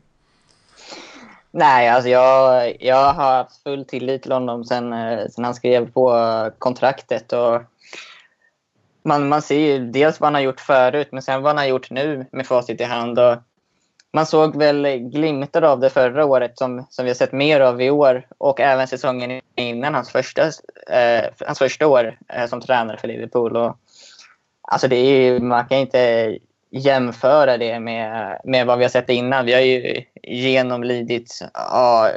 Nej, alltså jag, jag har haft full tillit till honom sen, eh, sen han skrev på eh, kontraktet och man, man ser ju dels vad han har gjort förut, men sen vad han har gjort nu med facit i hand. Och man såg väl glimtar av det förra året som, som vi har sett mer av i år och även säsongen innan hans första, eh, hans första år eh, som tränare för Liverpool. Och, alltså det är, man kan inte jämföra det med, med vad vi har sett innan. Vi har ju genomlidit ja,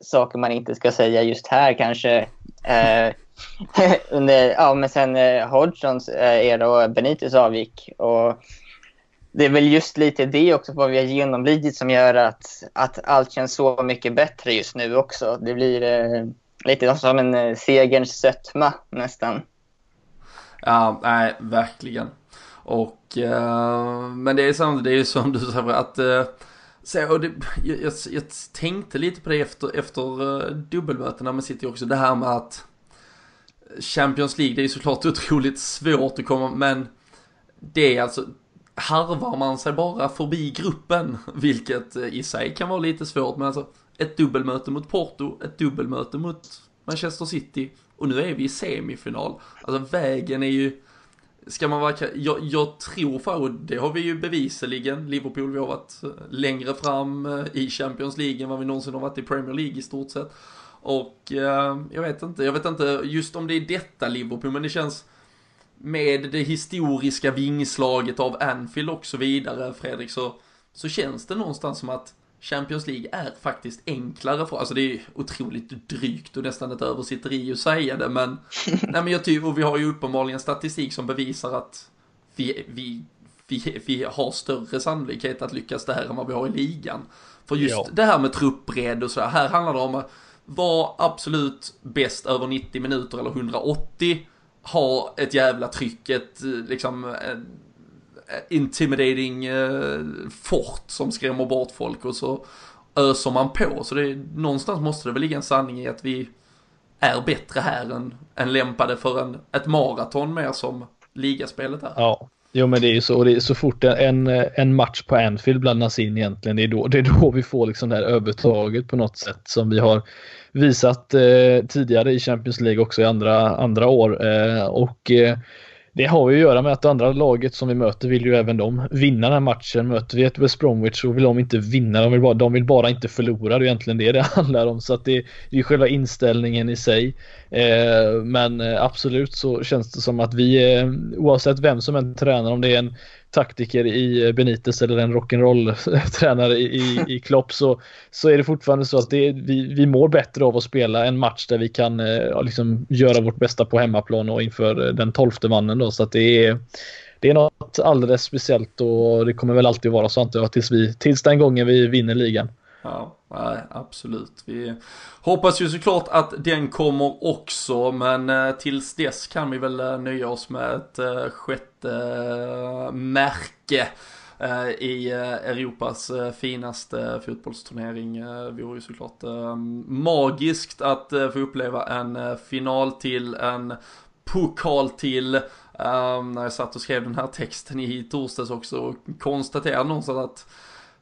saker man inte ska säga just här kanske. Eh, under, ja, men sen eh, Hodgsons eh, era och Benitez avgick. Och det är väl just lite det också vad vi har genomlidit som gör att, att allt känns så mycket bättre just nu också. Det blir eh, lite som en eh, segerns sötma nästan. Ja, nej, verkligen. Och, eh, men det är, som, det är ju som du säger att eh, så, och det, jag, jag, jag, tänkte lite på det efter, efter eh, dubbelmötena med City också, det här med att Champions League, det är såklart otroligt svårt att komma, men det är alltså, harvar man sig bara förbi gruppen, vilket eh, i sig kan vara lite svårt, men alltså ett dubbelmöte mot Porto, ett dubbelmöte mot Manchester City och nu är vi i semifinal. Alltså vägen är ju, ska man vara, jag, jag tror för, och det har vi ju bevisligen, Liverpool, vi har varit eh, längre fram eh, i Champions League än vad vi någonsin har varit i Premier League i stort sett. Och eh, jag vet inte, jag vet inte just om det är detta Liverpool, men det känns med det historiska vingslaget av Anfield och så vidare, Fredrik, så, så känns det någonstans som att Champions League är faktiskt enklare för, alltså det är otroligt drygt och nästan ett översitteri att säga det, men, nej men jag tycker, och vi har ju uppenbarligen statistik som bevisar att vi, vi, vi, vi har större sannolikhet att lyckas där än vad vi har i ligan. För just ja. det här med truppbredd och så här, här handlar det om att var absolut bäst över 90 minuter eller 180. Ha ett jävla tryck, ett eh, liksom eh, intimidating eh, fort som skrämmer bort folk och så öser man på. Så det, någonstans måste det väl ligga en sanning i att vi är bättre här än, än lämpade för en, ett maraton mer som ligaspelet är. Ja, Jo men det är ju så, Och det är så fort en, en match på Anfield blandas in egentligen, det är då, det är då vi får liksom det här övertaget på något sätt som vi har visat eh, tidigare i Champions League också i andra, andra år. Eh, och eh, det har ju att göra med att det andra laget som vi möter vill ju även de vinna den här matchen. Möter vi ett West Bromwich så vill de inte vinna, de vill bara, de vill bara inte förlora. Det är egentligen det det handlar om. Så att det, det är själva inställningen i sig. Eh, men eh, absolut så känns det som att vi, eh, oavsett vem som än tränar, om det är en taktiker i Benitez eller en rock'n'roll-tränare i, i Klopp så, så är det fortfarande så att det, vi, vi mår bättre av att spela en match där vi kan eh, liksom göra vårt bästa på hemmaplan och inför eh, den tolfte mannen då. Så att det är, det är något alldeles speciellt och det kommer väl alltid vara så antar jag tills, vi, tills den gången vi vinner ligan. Ja, nej, absolut. Vi hoppas ju såklart att den kommer också, men eh, tills dess kan vi väl eh, nöja oss med ett eh, sjätte märke i Europas finaste fotbollsturnering. Det vore ju såklart magiskt att få uppleva en final till, en pokal till. när jag satt och skrev den här texten i torsdags också och konstaterade någonstans att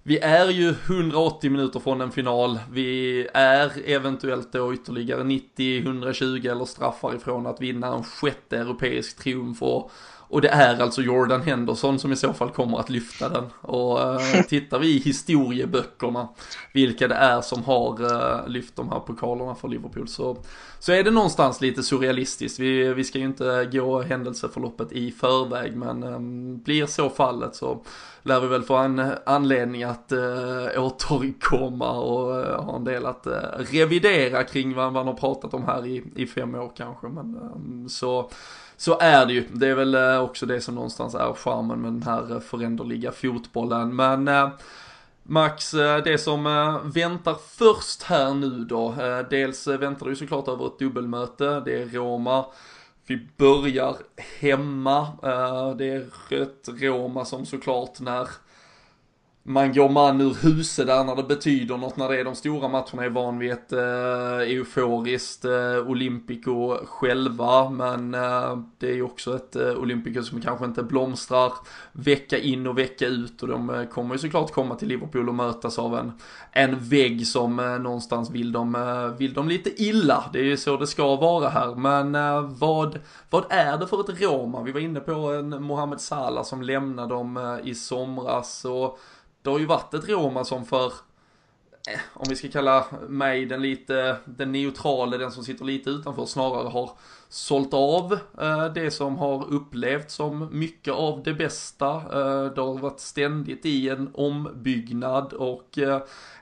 vi är ju 180 minuter från en final. Vi är eventuellt då ytterligare 90, 120 eller straffar ifrån att vinna en sjätte europeisk triumf. Och, och det är alltså Jordan Henderson som i så fall kommer att lyfta den. Och uh, tittar vi i historieböckerna vilka det är som har uh, lyft de här pokalerna för Liverpool så, så är det någonstans lite surrealistiskt. Vi, vi ska ju inte gå händelseförloppet i förväg men um, blir så fallet så lär vi väl få en anledning att uh, återkomma och uh, ha en del att uh, revidera kring vad man har pratat om här i, i fem år kanske. Men um, så så är det ju. Det är väl eh, också det som någonstans är charmen med den här eh, föränderliga fotbollen. Men eh, Max, det som väntar först här nu då. Dels väntar det ju såklart över ett dubbelmöte. Det är Roma vi börjar hemma. Det är rött Roma som såklart när man går man ur huset där när det betyder något, när det är de stora matcherna är van vid ett eh, euforiskt eh, Olympico själva, men eh, det är ju också ett eh, Olympico som kanske inte blomstrar vecka in och vecka ut och de eh, kommer ju såklart komma till Liverpool och mötas av en, en vägg som eh, någonstans vill dem, eh, vill lite illa. Det är ju så det ska vara här, men eh, vad, vad är det för ett Roma? Vi var inne på en Mohamed Salah som lämnade dem eh, i somras och det har ju varit ett Roma som för, eh, om vi ska kalla mig den lite, den neutrale, den som sitter lite utanför, snarare har sålt av eh, det som har upplevts som mycket av det bästa. Eh, det har varit ständigt i en ombyggnad och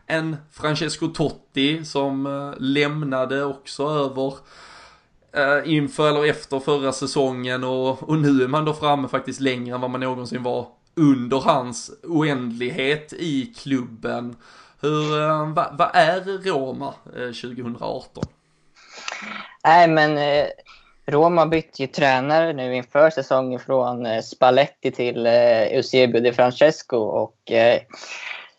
en Francesco Totti som lämnade också över inför eller efter förra säsongen och, och nu är man då framme faktiskt längre än vad man någonsin var under hans oändlighet i klubben. Hur, eh, vad, vad är Roma eh, 2018? Nej, men eh, Roma bytte ju tränare nu inför säsongen från eh, Spalletti till eh, Eusebio De Francesco och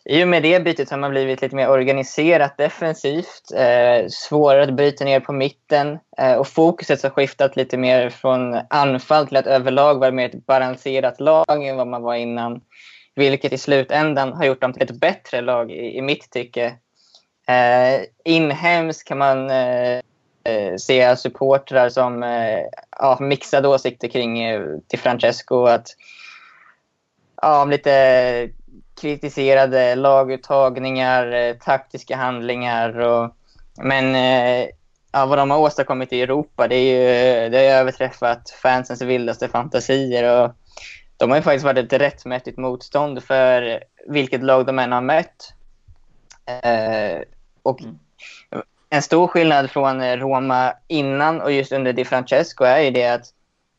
i och med det bytet har man blivit lite mer organiserat defensivt, eh, svårare att bryta ner på mitten eh, och fokuset har skiftat lite mer från anfall till att överlag vara mer ett balanserat lag än vad man var innan. Vilket i slutändan har gjort dem till ett bättre lag i, i mitt tycke. Eh, inhemskt kan man eh, eh se supportrar som eh, ja, mixade åsikter kring eh, till Francesco. Att, ja, lite kritiserade laguttagningar, eh, taktiska handlingar. Och, men eh, ja, vad de har åstadkommit i Europa, det, är ju, det har överträffat fansens vildaste fantasier. Och de har ju faktiskt varit ett rättmätigt motstånd för vilket lag de än har mött. Eh, och mm. en stor skillnad från Roma innan och just under Di Francesco är ju det att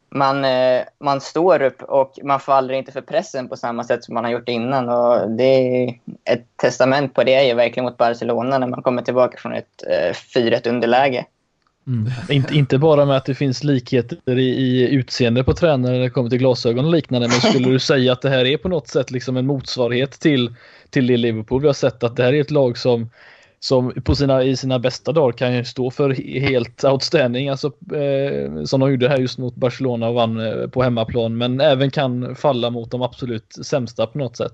man, eh, man står upp och man faller inte för pressen på samma sätt som man har gjort innan. Och det är ett testament på det är ju verkligen mot Barcelona när man kommer tillbaka från ett eh, 4-1 underläge. Mm. Inte, inte bara med att det finns likheter i, i utseende på tränare när det kommer till glasögon och liknande, men skulle du säga att det här är på något sätt liksom en motsvarighet till, till det Liverpool vi har sett, att det här är ett lag som som på sina, i sina bästa dagar kan ju stå för helt outstanding, alltså, eh, som de gjorde här just mot Barcelona och vann eh, på hemmaplan, men även kan falla mot de absolut sämsta på något sätt.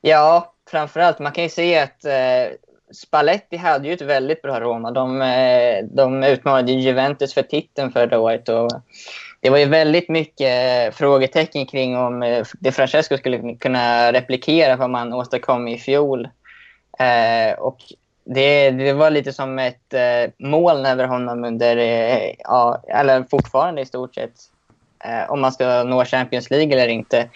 Ja, framförallt. Man kan ju se att eh, Spalletti hade ju ett väldigt bra Roma. De, eh, de utmanade Juventus för titeln förra året. Och det var ju väldigt mycket eh, frågetecken kring om eh, De Francesco skulle kunna replikera vad man åstadkom i fjol. Eh, och det, det, var lite som ett eh, moln över honom under, eh, ja, eller fortfarande i stort sett, eh, om man ska nå Champions League eller inte.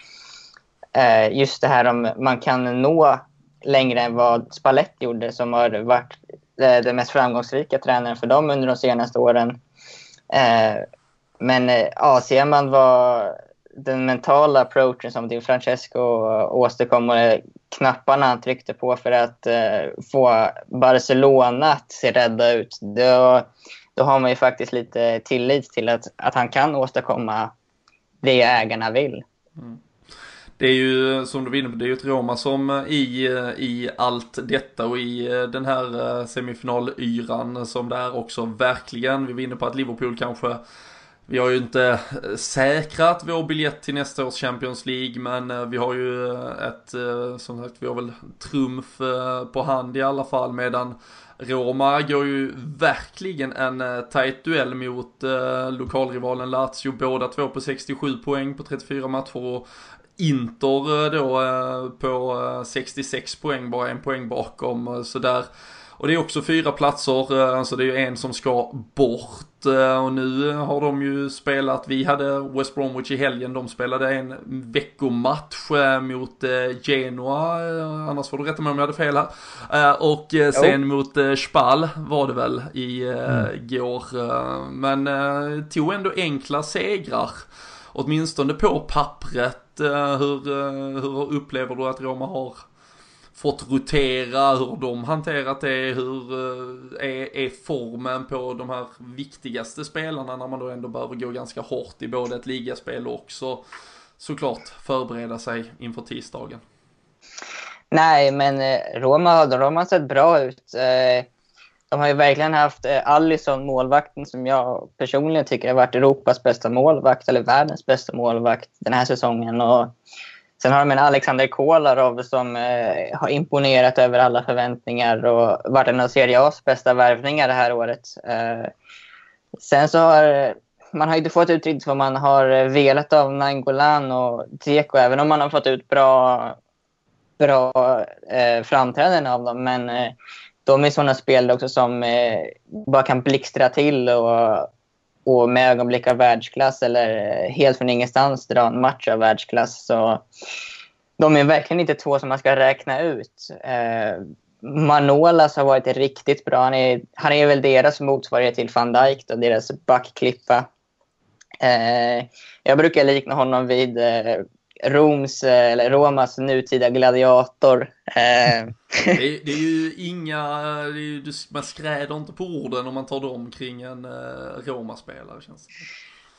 eh, just det här om man kan nå längre än vad Spalletti gjorde som har varit eh, den mest framgångsrika tränaren för dem under de senaste åren. Eh, men eh, ja, ser man vad den mentala approachen som Di Francesco åstadkom och eh, knapparna han tryckte på för att eh, få Barcelona att se rädda ut, då, då har man ju faktiskt lite tillit till att, att han kan åstadkomma det ägarna vill. Mm. Det är ju som du var inne på, det är ju ett Roma som eh, i, eh, i allt detta och i den här semifinalyran som det är också verkligen, vi var inne på att Liverpool kanske vi har ju inte eh, säkrat vår biljett till nästa års Champions League men eh, vi har ju eh, ett, som sagt, vi har väl trumf på hand i alla fall medan Roma går ju verkligen en tajt duell mot lokalrivalen Lazio, båda två på 67 poäng på 34 matcher och Inter då på 66 poäng, bara en poäng bakom. Så där. Och det är också fyra platser, alltså det är ju en som ska bort. Och nu har de ju spelat, vi hade West Bromwich i helgen, de spelade en veckomatch mot Genoa, annars får du rätta mig om jag hade fel här. Och sen jo. mot Spal var det väl i mm. går. Men tog ändå enkla segrar, åtminstone på pappret. Eh, hur, eh, hur upplever du att Roma har fått rotera, hur de hanterat det, hur eh, är, är formen på de här viktigaste spelarna när man då ändå behöver gå ganska hårt i både ett ligaspel och också såklart förbereda sig inför tisdagen? Nej, men eh, Roma, de har sett bra ut. Eh, de har ju verkligen haft Allison, målvakten, som jag personligen tycker har varit Europas bästa målvakt, eller världens bästa målvakt den här säsongen. Och sen har de en Alexander Kolarov som eh, har imponerat över alla förväntningar och varit en av Serie A's bästa värvningar det här året. Eh, sen så har man har inte fått ut riktigt vad man har eh, velat av Nangolan och Dzeko, även om man har fått ut bra, bra eh, framträdanden av dem. Men eh, de är sådana spelare också som eh, bara kan blixtra till och, och med ögonblick av världsklass eller eh, helt från ingenstans dra en match av världsklass. Så de är verkligen inte två som man ska räkna ut. Eh, Manolas har varit riktigt bra. Han är, han är väl deras motsvarighet till van Dijk, då, deras backklippa. Eh, jag brukar likna honom vid eh, Roms, eh, eller Romas nutida gladiator. Eh, det, är, det är ju inga, är ju, man skräder inte på orden om man tar dem kring en uh, Roma-spelare känns det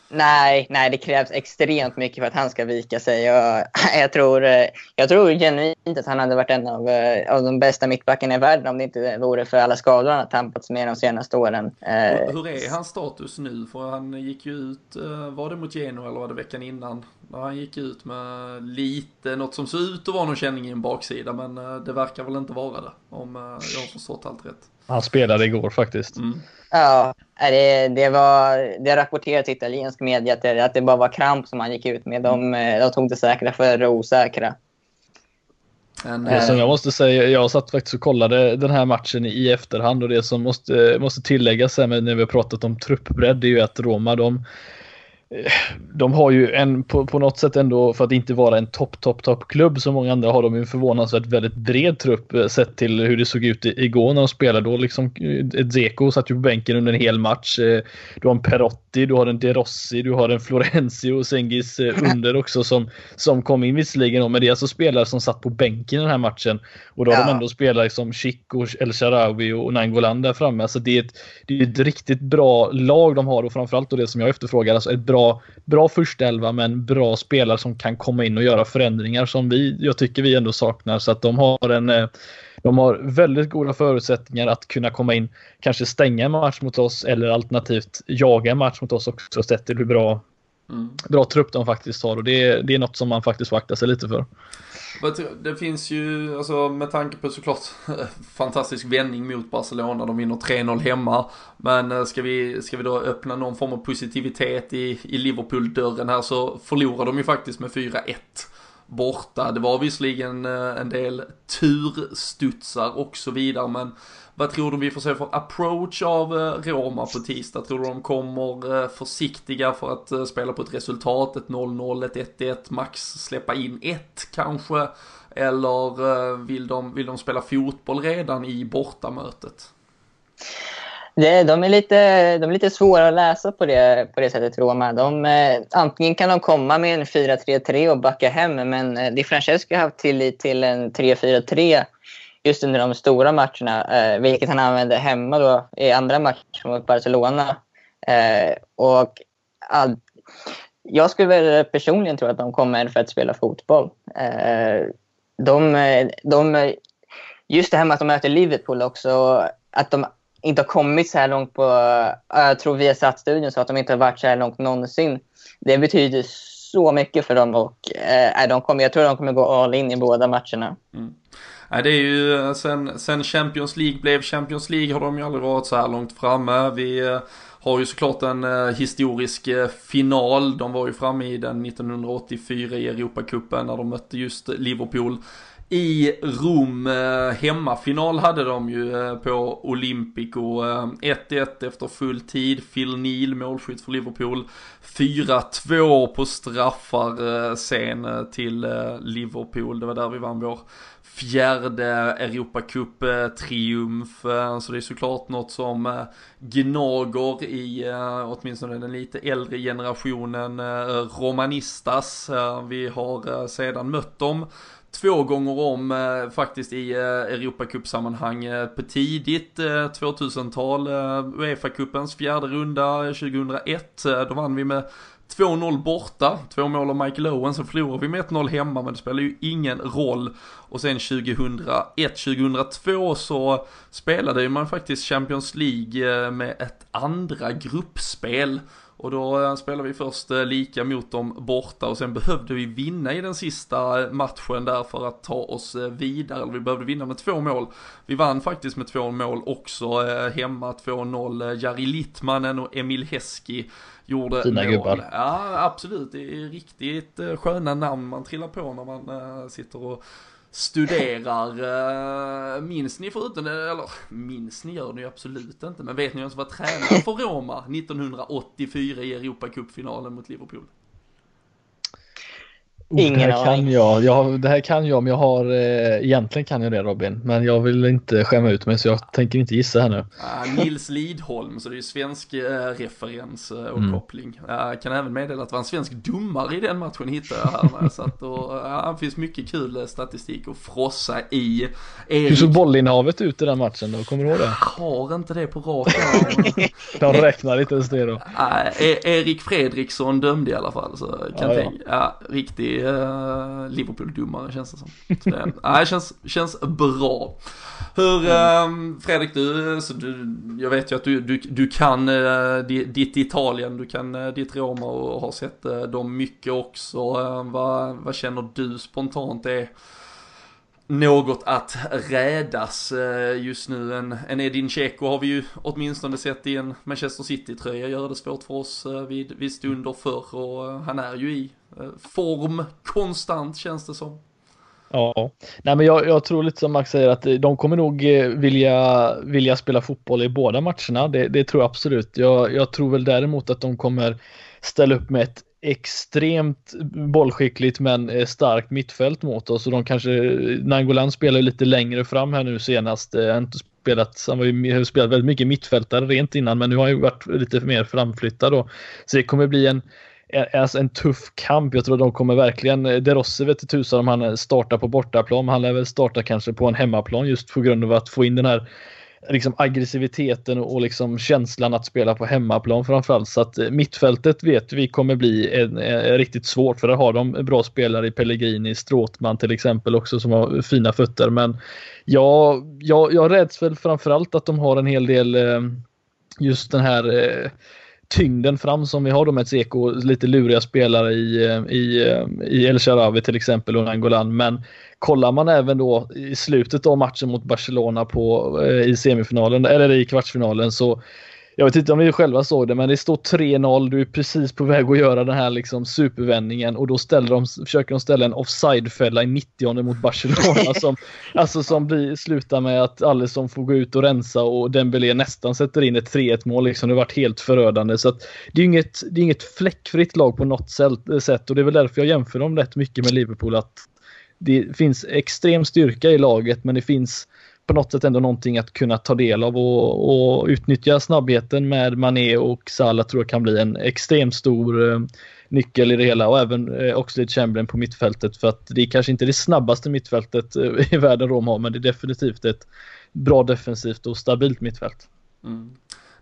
Nej, nej, det krävs extremt mycket för att han ska vika sig. Jag, jag, tror, jag tror genuint att han hade varit en av, av de bästa mittbackarna i världen om det inte vore för alla skador han har tampats med de senaste åren. Hur, hur är hans status nu? För han gick ju ut, var det mot Geno eller var det veckan innan? Han gick ut med lite, något som ser ut att vara någon känning i en baksida, men det verkar väl inte vara det, om jag har förstått allt rätt. Han spelade igår faktiskt. Mm. Ja, det, det, var, det rapporterades i italiensk media att det, att det bara var kramp som han gick ut med. De, de tog det säkra för det osäkra. Men, det som jag måste säga, jag satt faktiskt och kollade den här matchen i efterhand och det som måste, måste tilläggas här när vi har pratat om truppbredd är ju att Roma de de har ju en på, på något sätt ändå för att inte vara en topp, topp, topp klubb som många andra har de en förvånansvärt väldigt bred trupp eh, sett till hur det såg ut igår när de spelade. Då liksom eh, Zeko satt ju på bänken under en hel match. Eh, du har en Perotti, du har en De Rossi, du har en Florenzi och Sengis under också som, som kom in visserligen. Men det är alltså spelare som satt på bänken i den här matchen. Och då har ja. de ändå spelare som Chico, El Sharawi och Nangolan där framme. Alltså det är, ett, det är ett riktigt bra lag de har och framförallt då det som jag efterfrågar, alltså ett bra bra, bra första elva men bra spelare som kan komma in och göra förändringar som vi, jag tycker vi ändå saknar. Så att de har en eh, de har väldigt goda förutsättningar att kunna komma in, kanske stänga en match mot oss eller alternativt jaga en match mot oss också sett till hur bra, mm. bra trupp de faktiskt har och det, det är något som man faktiskt får akta sig lite för. Det finns ju, alltså med tanke på såklart fantastisk vändning mot Barcelona, de vinner 3-0 hemma. Men eh, ska vi, ska vi då öppna någon form av positivitet i, i Liverpool-dörren här så förlorar de ju faktiskt med 4-1 borta. Det var visserligen eh, en del turstudsar och så vidare men vad tror du vi får se för approach av eh, Roma på tisdag? Tror du de kommer eh, försiktiga för att eh, spela på ett resultat, ett 0-0, ett 1-1, max släppa in ett kanske? Eller vill de, vill de spela fotboll redan i bortamötet? Det, de, är lite, de är lite svåra att läsa på det, på det sättet, Roma. De, antingen kan de komma med en 4-3-3 och backa hem, men eh, Di Francesco har haft tillit till en 3-4-3 just under de stora matcherna, eh, vilket han använde hemma då i andra matcher mot Barcelona. Eh, och all, jag skulle väl personligen tro att de kommer för att spela fotboll. Eh, de, de, just det här med att de möter Liverpool också, att de inte har kommit så här långt på, eh, jag tror via studion så att de inte har varit så här långt någonsin. Det betyder så mycket för dem och eh, de kommer, jag tror de kommer gå all in i båda matcherna. Mm. Nej, det är ju eh, sen, sen Champions League blev Champions League har de ju aldrig varit så här långt framme. Vi eh, har ju såklart en eh, historisk final. De var ju framme i den 1984 i Europacupen när de mötte just Liverpool i Rom. Hemmafinal hade de ju på Olympico. 1-1 efter full tid. Phil Neal målskytt för Liverpool. 4-2 på straffar sen till Liverpool. Det var där vi vann vår fjärde Europacup-triumf. Så det är såklart något som eh, gnager i eh, åtminstone den lite äldre generationen eh, romanistas. Vi har sedan mött dem två gånger om eh, faktiskt i eh, Europacup-sammanhang eh, på tidigt eh, 2000-tal. Uefa-cupens fjärde runda 2001. Då vann vi med 2-0 borta, två mål av Michael Owen, så förlorar vi med 1-0 hemma men det spelar ju ingen roll. Och sen 2001-2002 så spelade man faktiskt Champions League eh, med ett andra gruppspel. Och då eh, spelade vi först eh, lika mot dem borta och sen behövde vi vinna i den sista eh, matchen där för att ta oss vidare. Vi behövde vinna med två mål. Vi vann faktiskt med två mål också hemma 2-0. Jari Littmanen och Emil Heski gjorde Fina mål. Gubbar. Ja absolut, det är riktigt sköna namn man trillar på när man sitter och studerar. Eh, minns ni förutom, eller minns ni gör ni absolut inte, men vet ni vem som var tränare för Roma 1984 i Europacupfinalen mot Liverpool? Oh, Ingen det här kan jag. jag. Det här kan jag, men jag har eh, egentligen kan jag det Robin, men jag vill inte skämma ut mig så jag tänker inte gissa här nu. Uh, Nils Lidholm, så det är ju svensk uh, referens uh, och mm. koppling. Uh, kan även meddela att det var en svensk domare i den matchen hittade jag här när jag satt och uh, det finns mycket kul statistik att frossa i. Erik... Hur såg bollinnehavet ut i den matchen då? Kommer du ihåg det? Jag har inte det på rak. De räknar inte ens det då. E Erik Fredriksson dömde i alla fall så kan ja, tänka, ja, riktigt Liverpool-domare känns det som. Så det, nej, känns, känns bra. Hur, uh, Fredrik, du, så du, jag vet ju att du, du, du kan eh, ditt Italien, du kan eh, ditt Roma och har sett dem mycket också. Ehm, vad, vad känner du spontant är något att rädas just nu. En, en Edin Dzeko har vi ju åtminstone sett i en Manchester City-tröja göra det svårt för oss vid, vid stunder förr och han är ju i Eh, form konstant känns det som. Ja, nej men jag, jag, tror lite som Max säger att de kommer nog eh, vilja, vilja spela fotboll i båda matcherna. Det, det tror jag absolut. Jag, jag, tror väl däremot att de kommer ställa upp med ett extremt bollskickligt men eh, starkt mittfält mot oss och de kanske, Nangolan spelar lite längre fram här nu senast, han inte spelat, han var ju, spelat väldigt mycket mittfältare rent innan men nu har han ju varit lite mer framflyttad då. Så det kommer bli en alltså en tuff kamp. Jag tror de kommer verkligen, eh, De Rossi vet tusan om han eh, startar på bortaplan, men han lär väl starta kanske på en hemmaplan just på grund av att få in den här liksom aggressiviteten och liksom känslan att spela på hemmaplan framförallt. Så att eh, mittfältet vet vi kommer bli en, en, riktigt svårt för där har de bra spelare i Pellegrini, Stråtman till exempel också som har fina fötter. Men jag, jag, jag räds väl framförallt att de har en hel del just den här eh, tyngden fram som vi har då med Zeko. Lite luriga spelare i, eh, i, eh, i El Sharawi till exempel och Angolan. Men kollar man även då i slutet av matchen mot Barcelona på, eh, i semifinalen eller i kvartsfinalen så jag vet inte om ni själva såg det, men det står 3-0. Du är precis på väg att göra den här liksom supervändningen och då ställer de, försöker de ställa en offside-fälla i 90 mot Barcelona som, alltså som blir, slutar med att Alisson får gå ut och rensa och Dembélé nästan sätter in ett 3-1 mål. Liksom. Det har varit helt förödande. Så det är inget, det är inget fläckfritt lag på något sätt och det är väl därför jag jämför dem rätt mycket med Liverpool. att det finns extrem styrka i laget men det finns på något sätt ändå någonting att kunna ta del av och, och utnyttja snabbheten med Mané och Salah tror jag kan bli en extremt stor eh, nyckel i det hela och även eh, Oxlade Chamberlain på mittfältet för att det är kanske inte det snabbaste mittfältet eh, i världen Rom har men det är definitivt ett bra defensivt och stabilt mittfält. Mm.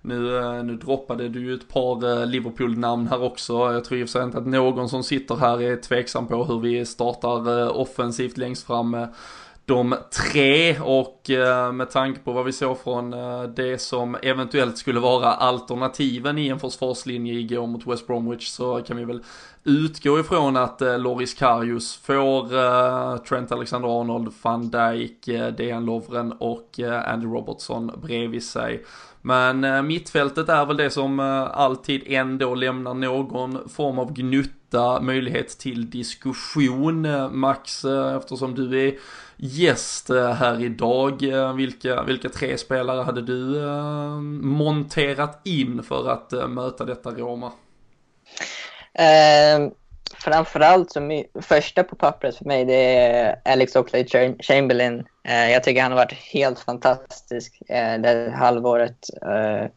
Nu, eh, nu droppade du ju ett par eh, Liverpool-namn här också. Jag tror i och för sig inte att någon som sitter här är tveksam på hur vi startar eh, offensivt längst fram de tre och eh, med tanke på vad vi såg från eh, det som eventuellt skulle vara alternativen i en försvarslinje igår mot West Bromwich så kan vi väl utgå ifrån att eh, Loris Karius får Trent Alexander-Arnold, van Dijk, Dejan Lovren och Andy Robertson bredvid sig. Men eh, mittfältet är väl det som eh, alltid ändå lämnar någon form av gnutta möjlighet till diskussion. Eh, Max, eftersom du är gäst eh, här idag. Eh, vilka, vilka tre spelare hade du eh, monterat in för att möta detta Roma? Eh, framförallt som första på pappret för mig det är Alex Oxlade Chamberlain. Eh, jag tycker han har varit helt fantastisk eh, det halvåret. Eh,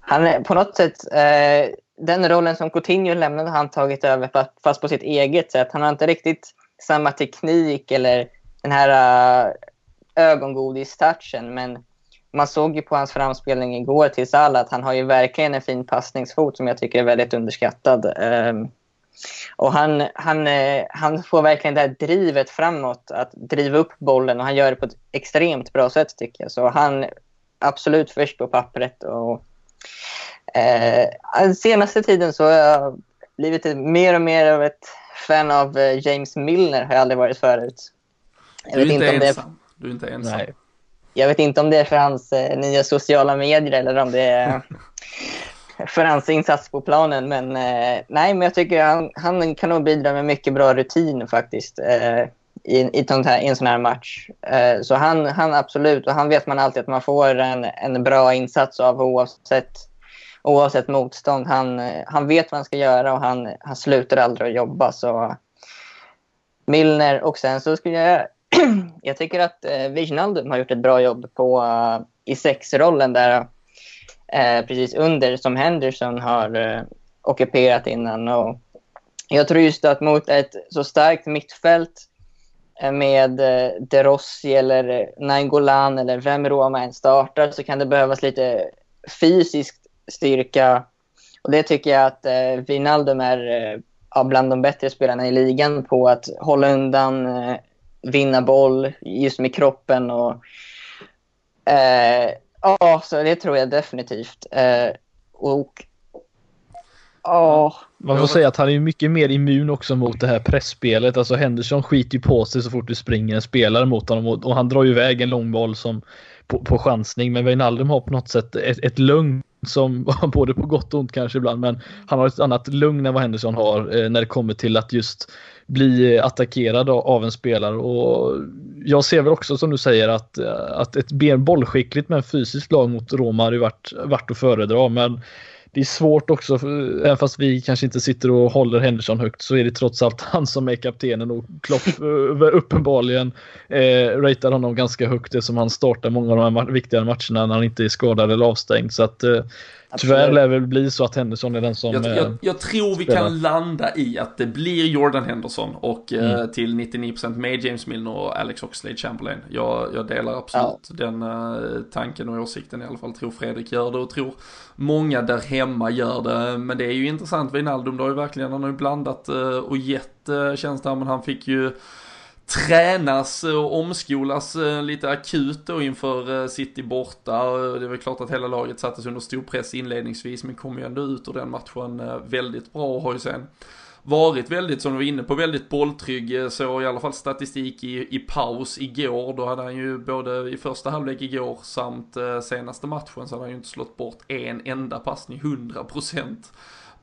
han är på något sätt eh, den rollen som Coutinho lämnade har han tagit över fast på sitt eget sätt. Han har inte riktigt samma teknik eller den här eh, uh, ögongodis-touchen. Men man såg ju på hans framspelning igår till Salah att han har ju verkligen en fin passningsfot som jag tycker är väldigt underskattad. Um, och han, han, uh, han får verkligen det här drivet framåt, att driva upp bollen och han gör det på ett extremt bra sätt tycker jag. Så han absolut först på pappret. Och, uh, senaste tiden så har jag blivit mer och mer av ett fan av James Milner, har jag aldrig varit förut. Jag du är inte, inte ensam. Är... Du är inte ensam. Nej. Jag vet inte om det är för hans eh, nya sociala medier eller om det är för hans insats på planen. Men eh, nej, men jag tycker han, han kan nog bidra med mycket bra rutin faktiskt. Eh, i, i, här, i en sån här match. Eh, så han, han absolut, och han vet man alltid att man får en, en bra insats av oavsett, oavsett motstånd. Han, han vet vad han ska göra och han, han slutar aldrig att jobba. Så Milner och sen så skulle jag jag tycker att eh, Wijnaldum har gjort ett bra jobb på, uh, i sexrollen där Eh, precis under som Henderson har eh, ockuperat innan. Och jag tror just att mot ett så starkt mittfält eh, med eh, De Rossi eller eh, Nainggolan eller vem Roma än startar så kan det behövas lite fysisk styrka. Och det tycker jag att eh, Wijnaldum är eh, bland de bättre spelarna i ligan på att hålla undan vinna boll just med kroppen. Och, eh, ja, så det tror jag definitivt. Eh, och Ja. Man får säga att han är mycket mer immun också mot det här pressspelet. Alltså Henderson skiter ju på sig så fort du springer en spelare mot honom och, och han drar ju iväg en lång boll som på, på chansning. Men Wijnaldum har på något sätt ett, ett lugn som både på gott och ont kanske ibland. Men han har ett annat lugn än vad Henderson har eh, när det kommer till att just bli attackerad av en spelare. Och jag ser väl också som du säger att, att ett mer bollskickligt men fysiskt lag mot Roma hade varit, varit att föredra. Men det är svårt också, även fast vi kanske inte sitter och håller Henderson högt så är det trots allt han som är kaptenen och Klopp eh, uppenbarligen eh, ratear honom ganska högt eftersom han startar många av de här viktiga matcherna när han inte är skadad eller avstängd. Så att eh, Tyvärr lär det väl bli så att Henderson är den som... Jag, jag, jag tror vi spelar. kan landa i att det blir Jordan Henderson och eh, mm. eh, till 99% med James Milner och Alex Oxlade Chamberlain. Jag, jag delar absolut ja. den eh, tanken och åsikten i alla fall. Tror Fredrik gör det och tror många där hemma gör det. Men det är ju intressant, Wijnaldum, det har ju verkligen, han har ju blandat eh, och gett eh, tjänster, men han fick ju tränas och omskolas eh, lite akut då inför eh, City borta. Eh, det är väl klart att hela laget sattes under stor press inledningsvis men kom ju ändå ut ur den matchen väldigt bra och har ju sen varit väldigt, som du var inne på, väldigt bolltrygg. Så i alla fall statistik i, i paus igår. Då hade han ju både i första halvlek igår samt senaste matchen så hade han ju inte slått bort en enda passning, 100%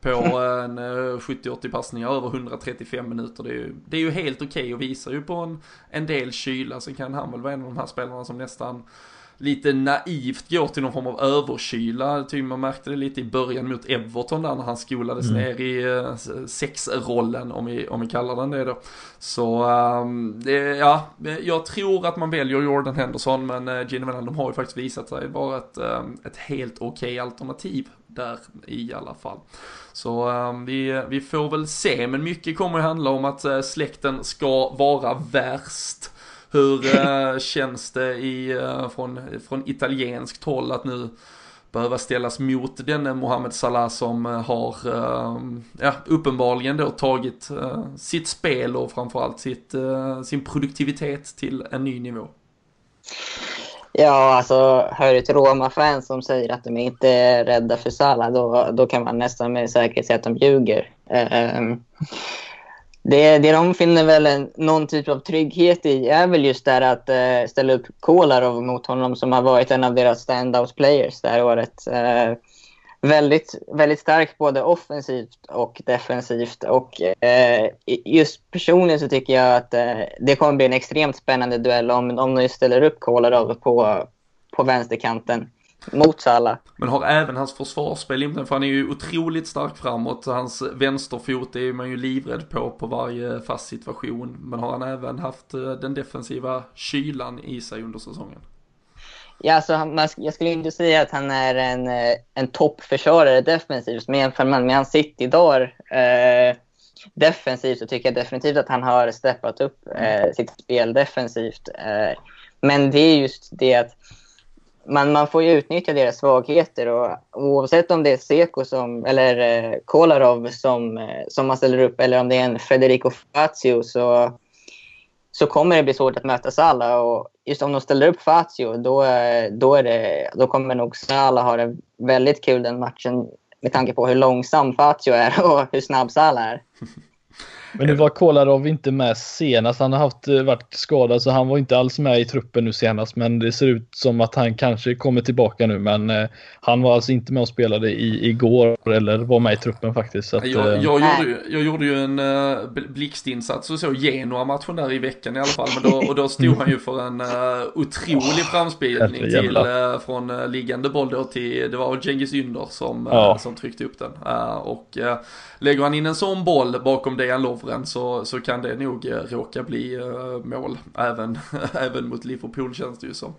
på en eh, 70-80 passningar över 135 minuter. Det är ju, det är ju helt okej okay och visar ju på en, en del kyla. Sen kan han väl vara en av de här spelarna som nästan lite naivt går till någon form av överkyla. Typ man märkte det lite i början mot Everton där när han skolades mm. ner i uh, sexrollen om vi, om vi kallar den det då. Så um, det, ja, jag tror att man väljer Jordan Henderson men uh, Gino Wijnaldum har ju faktiskt visat sig vara ett, um, ett helt okej okay alternativ där i alla fall. Så um, vi, vi får väl se, men mycket kommer ju handla om att uh, släkten ska vara värst. Hur eh, känns det i, eh, från, från italienskt håll att nu behöva ställas mot denne Mohamed Salah som eh, har ja, uppenbarligen då tagit sitt spel och framförallt sitt, sin produktivitet till en ny nivå. Ja, alltså hör till Roma-fans som säger att de inte är rädda för Salah, då, då kan man nästan med säkerhet säga att de ljuger. Ehm, det, det de finner väl en, någon typ av trygghet i är väl just där att uh, ställa upp Kolarov mot honom som har varit en av deras standout players det här året. Uh, väldigt, väldigt stark både offensivt och defensivt. Och eh, just personligen så tycker jag att eh, det kommer bli en extremt spännande duell om, om de ställer upp Kolarov på, på vänsterkanten mot Salah. Men har även hans försvarsspel inblandat, för han är ju otroligt stark framåt. Hans vänsterfot är man ju livrädd på på varje fast situation. Men har han även haft eh, den defensiva kylan i sig under säsongen? Ja, alltså, man, jag skulle inte säga att han är en, eh, en toppförsvarare defensivt, men jämför man med hans City-dagar eh, defensivt så tycker jag definitivt att han har steppat upp eh, sitt spel defensivt. Eh, men det är just det att man, man får ju utnyttja deras svagheter och oavsett om det är Seko som, eller eh, Kolarov som, eh, som man ställer upp eller om det är en Federico Fazio så så kommer det bli svårt att möta Salah. Och just om de ställer upp Fazio, då, eh, då, är det, då kommer nog Salah ha det väldigt kul den matchen med tanke på hur långsam Fazio är och hur snabb Salah är. Men nu var Kolarov inte med senast. Han har haft, eh, varit skadad så han var inte alls med i truppen nu senast. Men det ser ut som att han kanske kommer tillbaka nu. Men eh, han var alltså inte med och spelade i, igår eller var med i truppen faktiskt. Att, jag, jag, gjorde, ju, jag gjorde ju en uh, blixtinsats och så Genoa-matchen där i veckan i alla fall. Men då, och då stod han ju för en uh, otrolig framspelning till, uh, från uh, liggande boll då till, det var Cengiz Ynder som, ja. som tryckte upp den. och lägger han in en sån boll bakom Dejan Lovren så, så kan det nog eh, råka bli uh, mål även, även mot Liverpool känns det ju som.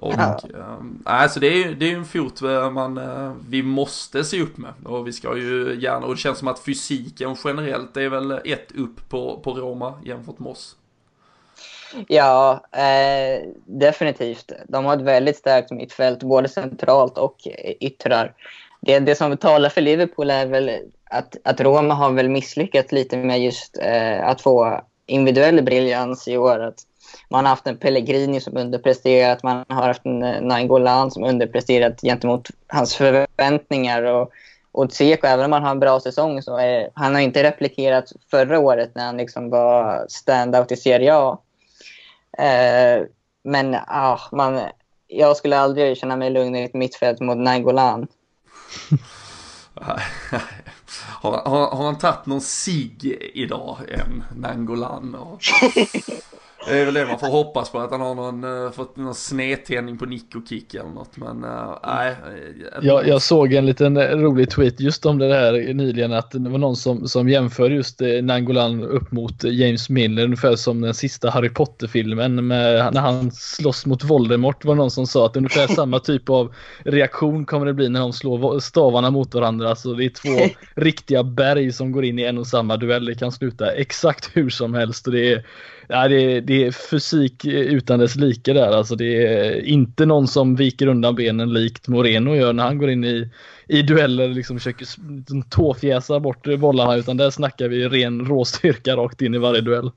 Och, ja. äh, alltså det är ju det är en fot man, äh, vi måste se upp med. Och vi ska ju gärna, och det känns som att fysiken generellt är väl ett upp på, på Roma jämfört med oss. Ja, eh, definitivt. De har ett väldigt starkt mittfält, både centralt och yttrar. Det, det som talar för Liverpool är väl att, att Roma har väl misslyckats lite med just eh, att få individuell briljans i år. Att man har haft en Pellegrini som underpresterat, man har haft en eh, Nainggolan som underpresterat gentemot hans förväntningar. Och, och Tseko, även om han har en bra säsong, så är, han har inte replikerat förra året när han liksom var stand-out i Serie A. Eh, men ah, man, jag skulle aldrig känna mig lugn i ett mittfält mot Nainggolan. har, har, har han tagit någon sig idag än Nangolan? Och... Det är väl det man får hoppas på, att han har någon, uh, fått någon snedtändning på nick och kick eller något. Men uh, nej. Uh, jag, jag såg en liten rolig tweet just om det här nyligen, att det var någon som, som jämför just uh, Nangolan upp mot James Miller, ungefär som den sista Harry Potter-filmen med, när han slåss mot Voldemort. var någon som sa att ungefär samma typ av reaktion kommer det bli när de slår stavarna mot varandra. Alltså det är två riktiga berg som går in i en och samma duell. Det kan sluta exakt hur som helst och det är ja, det, det är fysik utan dess like där. Alltså det är inte någon som viker undan benen likt Moreno gör när han går in i, i dueller liksom försöker tåfjäsa bort bollarna utan där snackar vi ren råstyrka rakt in i varje duell.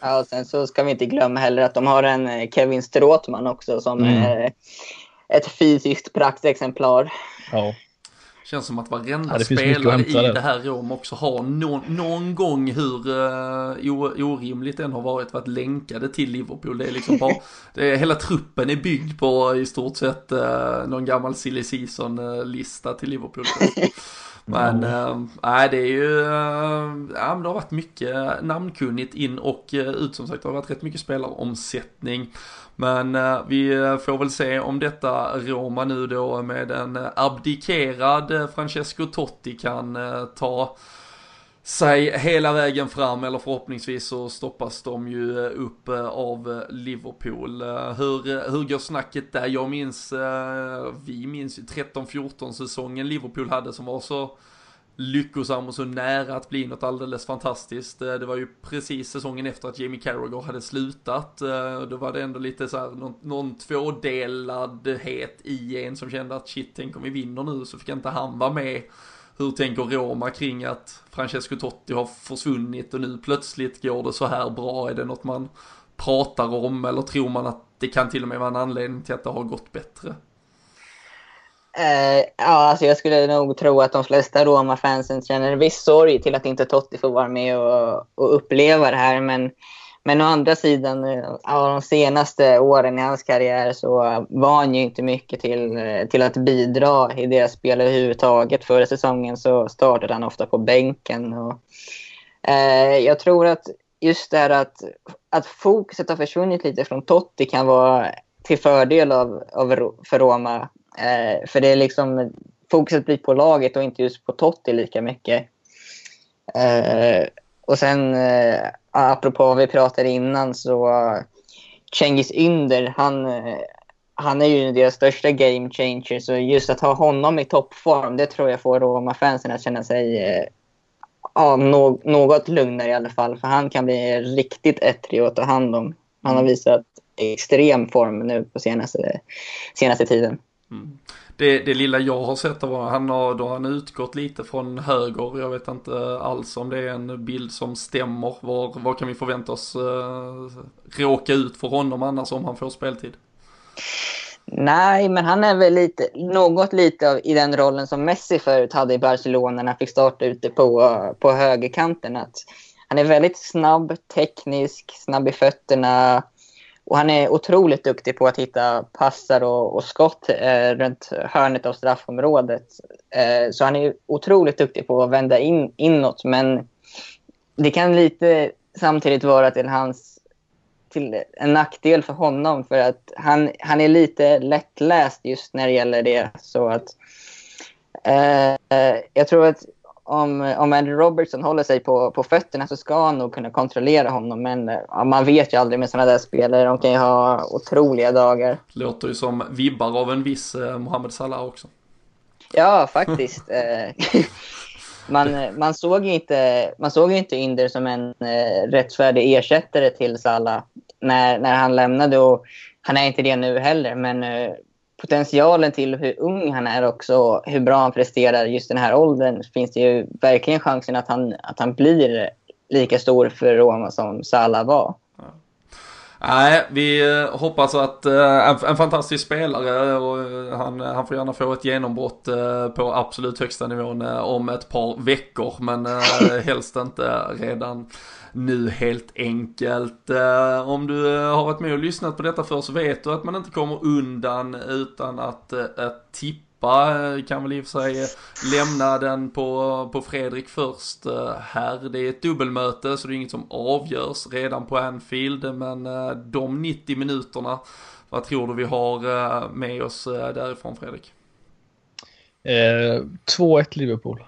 Ja, och sen så ska vi inte glömma heller att de har en eh, Kevin Stråtman också som mm. är ett fysiskt praktexemplar. Ja. Känns som att varenda ja, spelare i det här Rom också har någon, någon gång hur uh, orimligt den har varit varit länkade till Liverpool. Det är liksom bara, det är, hela truppen är byggd på i stort sett uh, någon gammal silly season-lista till Liverpool. Men mm. äh, det är ju, äh, ja men det har varit mycket namnkunnigt in och ut som sagt. Det har varit rätt mycket spelaromsättning. Men eh, vi eh, får väl se om detta Roma nu då med en eh, abdikerad Francesco Totti kan ta sig hela vägen fram eller förhoppningsvis så stoppas de ju upp av Liverpool. Hur, hur går snacket där? Jag minns, vi minns ju 13-14 säsongen Liverpool hade som var så lyckosam och så nära att bli något alldeles fantastiskt. Eh, det var ju precis säsongen efter att Jamie Carragher hade slutat. Eh, då var det ändå lite så här någon, någon tvådeladhet i en som kände att shit, tänk om vi vinner nu så fick inte han vara med hur tänker Roma kring att Francesco Totti har försvunnit och nu plötsligt går det så här bra? Är det något man pratar om eller tror man att det kan till och med vara en anledning till att det har gått bättre? Uh, ja, alltså jag skulle nog tro att de flesta Roma-fansen känner en viss sorg till att inte Totti får vara med och, och uppleva det här. Men men å andra sidan, eh, de senaste åren i hans karriär så var han ju inte mycket till, eh, till att bidra i deras spel överhuvudtaget. Förra säsongen så startade han ofta på bänken. Och, eh, jag tror att just det här att, att fokuset har försvunnit lite från Totti kan vara till fördel av, av, för Roma. Eh, för det är liksom, fokuset blir på laget och inte just på Totti lika mycket. Eh, och sen eh, apropå vad vi pratade innan så Cengiz Ynder, han, han är ju deras största game changer. Så just att ha honom i toppform, det tror jag får Roma-fansen att känna sig ja, no något lugnare i alla fall. För han kan bli riktigt ettrig att ta hand om. Han har visat extrem form nu på senaste, senaste tiden. Mm det, det lilla jag har sett av honom, han har, då har han utgått lite från höger. Jag vet inte alls om det är en bild som stämmer. Var, var kan vi förvänta oss eh, råka ut för honom annars om han får speltid? Nej, men han är väl lite, något lite av, i den rollen som Messi förut hade i Barcelona när han fick starta ute på, på högerkanten. Att han är väldigt snabb, teknisk, snabb i fötterna och han är otroligt duktig på att hitta passar och, och skott eh, runt hörnet av straffområdet. Eh, så han är otroligt duktig på att vända in, inåt. Men det kan lite samtidigt vara till hans till en nackdel för honom. För att han, han är lite lättläst just när det gäller det. Så att eh, jag tror att om, om Andrew Robertson håller sig på, på fötterna så ska han nog kunna kontrollera honom. Men ja, man vet ju aldrig med sådana där spelare. De kan ju ha otroliga dagar. Låter ju som vibbar av en viss eh, Mohamed Salah också. Ja, faktiskt. Eh, man, man, såg inte, man såg inte Inder som en eh, rättfärdig ersättare till Salah när, när han lämnade. Och han är inte det nu heller, men eh, potentialen till hur ung han är också, hur bra han presterar just den här åldern, finns det ju verkligen chansen att han, att han blir lika stor för Roma som Salah var. Nej, vi eh, hoppas att uh, en, en, fantastisk spelare och uh, han, han får gärna få ett genombrott på absolut högsta nivån om ett par veckor. Men helst inte redan nu helt enkelt. Eh, om du eh, har varit med och lyssnat på detta för så vet du att man inte kommer undan utan att eh, tippa kan väl i och för sig lämna den på, på Fredrik först här. Det är ett dubbelmöte så det är inget som avgörs redan på Anfield men de 90 minuterna, vad tror du vi har med oss därifrån Fredrik? Eh, 2-1 Liverpool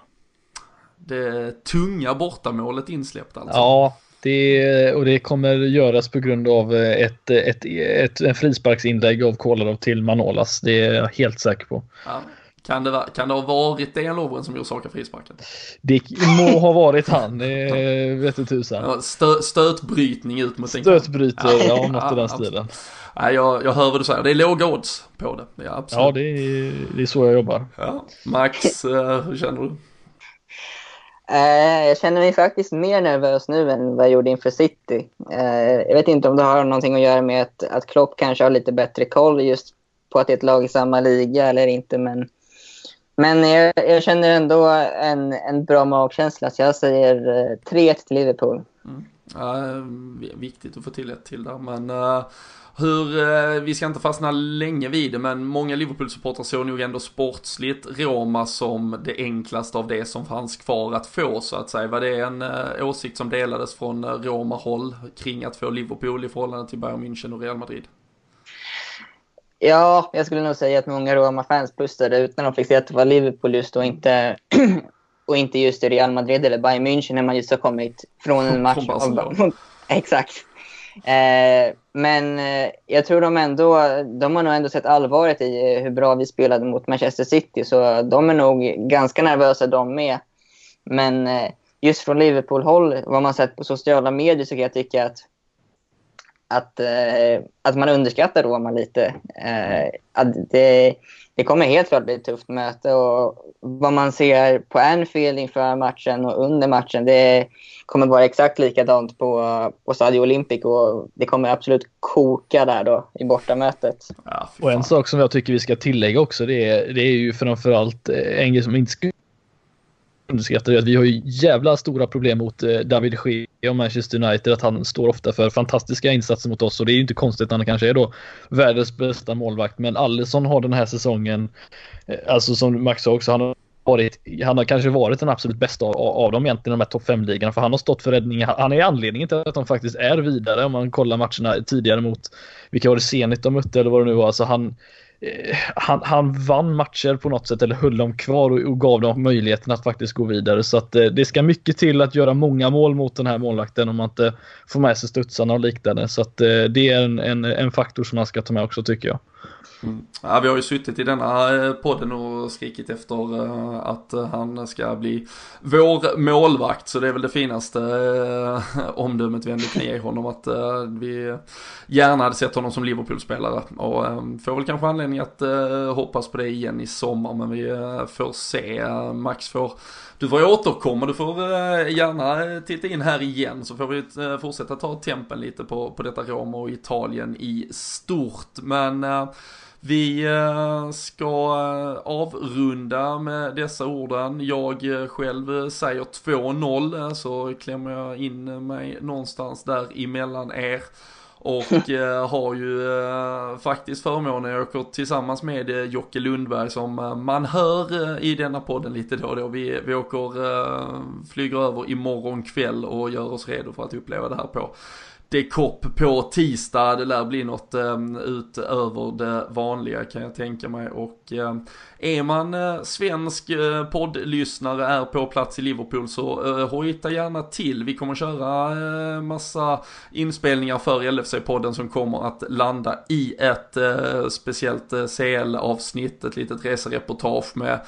det tunga bortamålet insläppt alltså. Ja, det, och det kommer göras på grund av ett, ett, ett, en frisparksinlägg av Kolarov till Manolas. Det är jag helt säker på. Ja. Kan det, kan det ha varit Dejan Lovren som orsakade frisparken? Det må ha varit han, det vet du tusan. Ja, stö, stötbrytning ut mot Stötbryter, ja, ja något ja, i den stilen. Nej, jag, jag hör vad du säger. Det är låga odds på det. Ja, absolut. ja det, är, det är så jag jobbar. Ja. Max, eh, hur känner du? Eh, jag känner mig faktiskt mer nervös nu än vad jag gjorde inför City. Eh, jag vet inte om det har någonting att göra med att, att Klopp kanske har lite bättre koll just på att det är ett lag i samma liga eller inte. Men Men jag, jag, känner ändå en, en bra magkänsla, så jag säger eh, 3-1 till Liverpool. Mm. Ja, eh, viktigt att få till ett till där, men uh, hur, uh, vi ska inte fastna länge vid det, men många Liverpool-supportrar såg nog ändå sportsligt Roma som det enklaste av det som fanns kvar att få så att säga. Var det en uh, åsikt som delades från Roma-håll kring att få Liverpool i förhållande till Bayern München och Real Madrid? Ja, jag skulle nog säga att många Roma-fans pustade ut när de fick se att det var Liverpool just och inte och inte just i Real Madrid eller Bayern München när man just har kommit från en match. Av, exakt. Eh, men eh, jag tror de ändå, de har nog ändå sett allvaret i eh, hur bra vi spelade mot Manchester City, så de är nog ganska nervösa de med. Men eh, just från Liverpool-håll, vad man sett på sociala medier, så kan jag tycka att att, eh, att man underskattar Roma lite. Eh, att det, det kommer helt klart bli ett tufft möte och vad man ser på Anfield inför matchen och under matchen, det kommer vara exakt likadant på, på Stadio Olympic och det kommer absolut koka där då i bortamötet. Ja, och en sak som jag tycker vi ska tillägga också, det är, det är ju framförallt en grej som inte ska underskattar att vi har ju jävla stora problem mot eh, David Gea och Manchester United. Att han står ofta för fantastiska insatser mot oss och det är ju inte konstigt att han kanske är då världens bästa målvakt. Men Allison har den här säsongen, eh, alltså som Max sa också, han har varit, han har kanske varit den absolut bästa av, av dem egentligen, de här topp 5-ligorna. För han har stått för räddningar. Han är anledningen till att de faktiskt är vidare om man kollar matcherna tidigare mot, vilka var det Zenit de mötte eller vad det nu var. Alltså han, Eh, han, han, vann matcher på något sätt eller höll dem kvar och, och gav dem möjligheten att faktiskt gå vidare. Så att eh, det ska mycket till att göra många mål mot den här målvakten om man inte får med sig studsarna och liknande. Så att eh, det är en, en, en faktor som man ska ta med också tycker jag. Mm. Ja, vi har ju suttit i denna eh, podden och skrikit efter eh, att eh, han ska bli vår målvakt. Så det är väl det finaste omdömet vi ändå kan ge honom. Att vi gärna hade sett honom som Liverpool-spelare. Och får väl kanske anledning att hoppas på det igen i sommar. Men vi får se. Max får du får återkomma, du får eh, gärna eh, titta in här igen så får vi eh, fortsätta ta tempen lite på, på detta Rom och Italien i stort. Men vi ska avrunda med dessa orden. Jag själv säger 2-0 så klämmer jag in mig någonstans där emellan er. Och har ju faktiskt förmånen, jag åker tillsammans med Jocke Lundberg som man hör i denna podden lite då och då. Vi, vi åker, flyger över imorgon kväll och gör oss redo för att uppleva det här på kopp på tisdag. Det lär bli något eh, utöver det vanliga kan jag tänka mig. Och eh, är man eh, svensk eh, poddlyssnare, är på plats i Liverpool så eh, hojta gärna till. Vi kommer köra eh, massa inspelningar för LFC-podden som kommer att landa i ett eh, speciellt eh, CL-avsnitt, ett litet resereportage med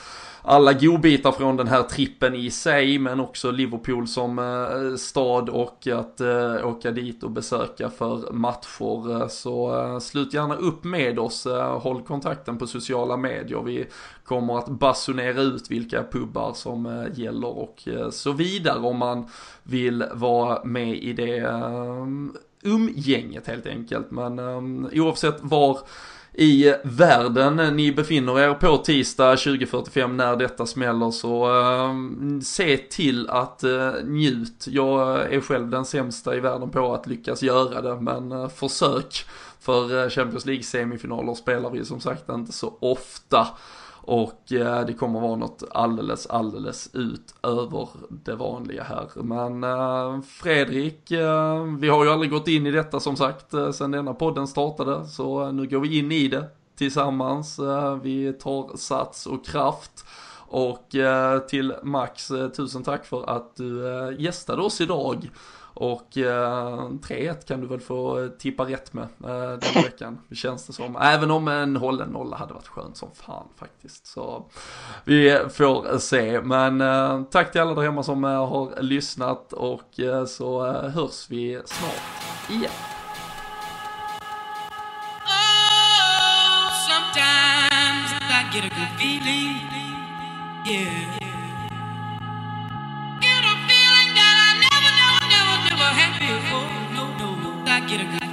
alla godbitar från den här trippen i sig men också Liverpool som eh, stad och att eh, åka dit och besöka för matcher. Så eh, slut gärna upp med oss, eh, håll kontakten på sociala medier. Vi kommer att basunera ut vilka pubbar som eh, gäller och eh, så vidare om man vill vara med i det umgänget helt enkelt. Men oavsett var i världen ni befinner er på tisdag 20.45 när detta smäller så uh, se till att uh, njut. Jag eh, är själv den sämsta i världen på att lyckas göra det men uh, försök. För Champions League semifinaler spelar vi som sagt inte så ofta. Och eh, det kommer vara något alldeles, alldeles utöver det vanliga här. Men eh, Fredrik, eh, vi har ju aldrig gått in i detta som sagt eh, denna podden startade. Så eh, nu går vi in i det tillsammans. Eh, vi tar sats och kraft. Och eh, till Max, eh, tusen tack för att du eh, gästade oss idag. Och eh, 3-1 kan du väl få tippa rätt med eh, den veckan, det känns det som. Även om en hållen nolla hade varit skönt som fan faktiskt. Så vi får se. Men eh, tack till alla där hemma som eh, har lyssnat och eh, så eh, hörs vi snart igen. Oh, get a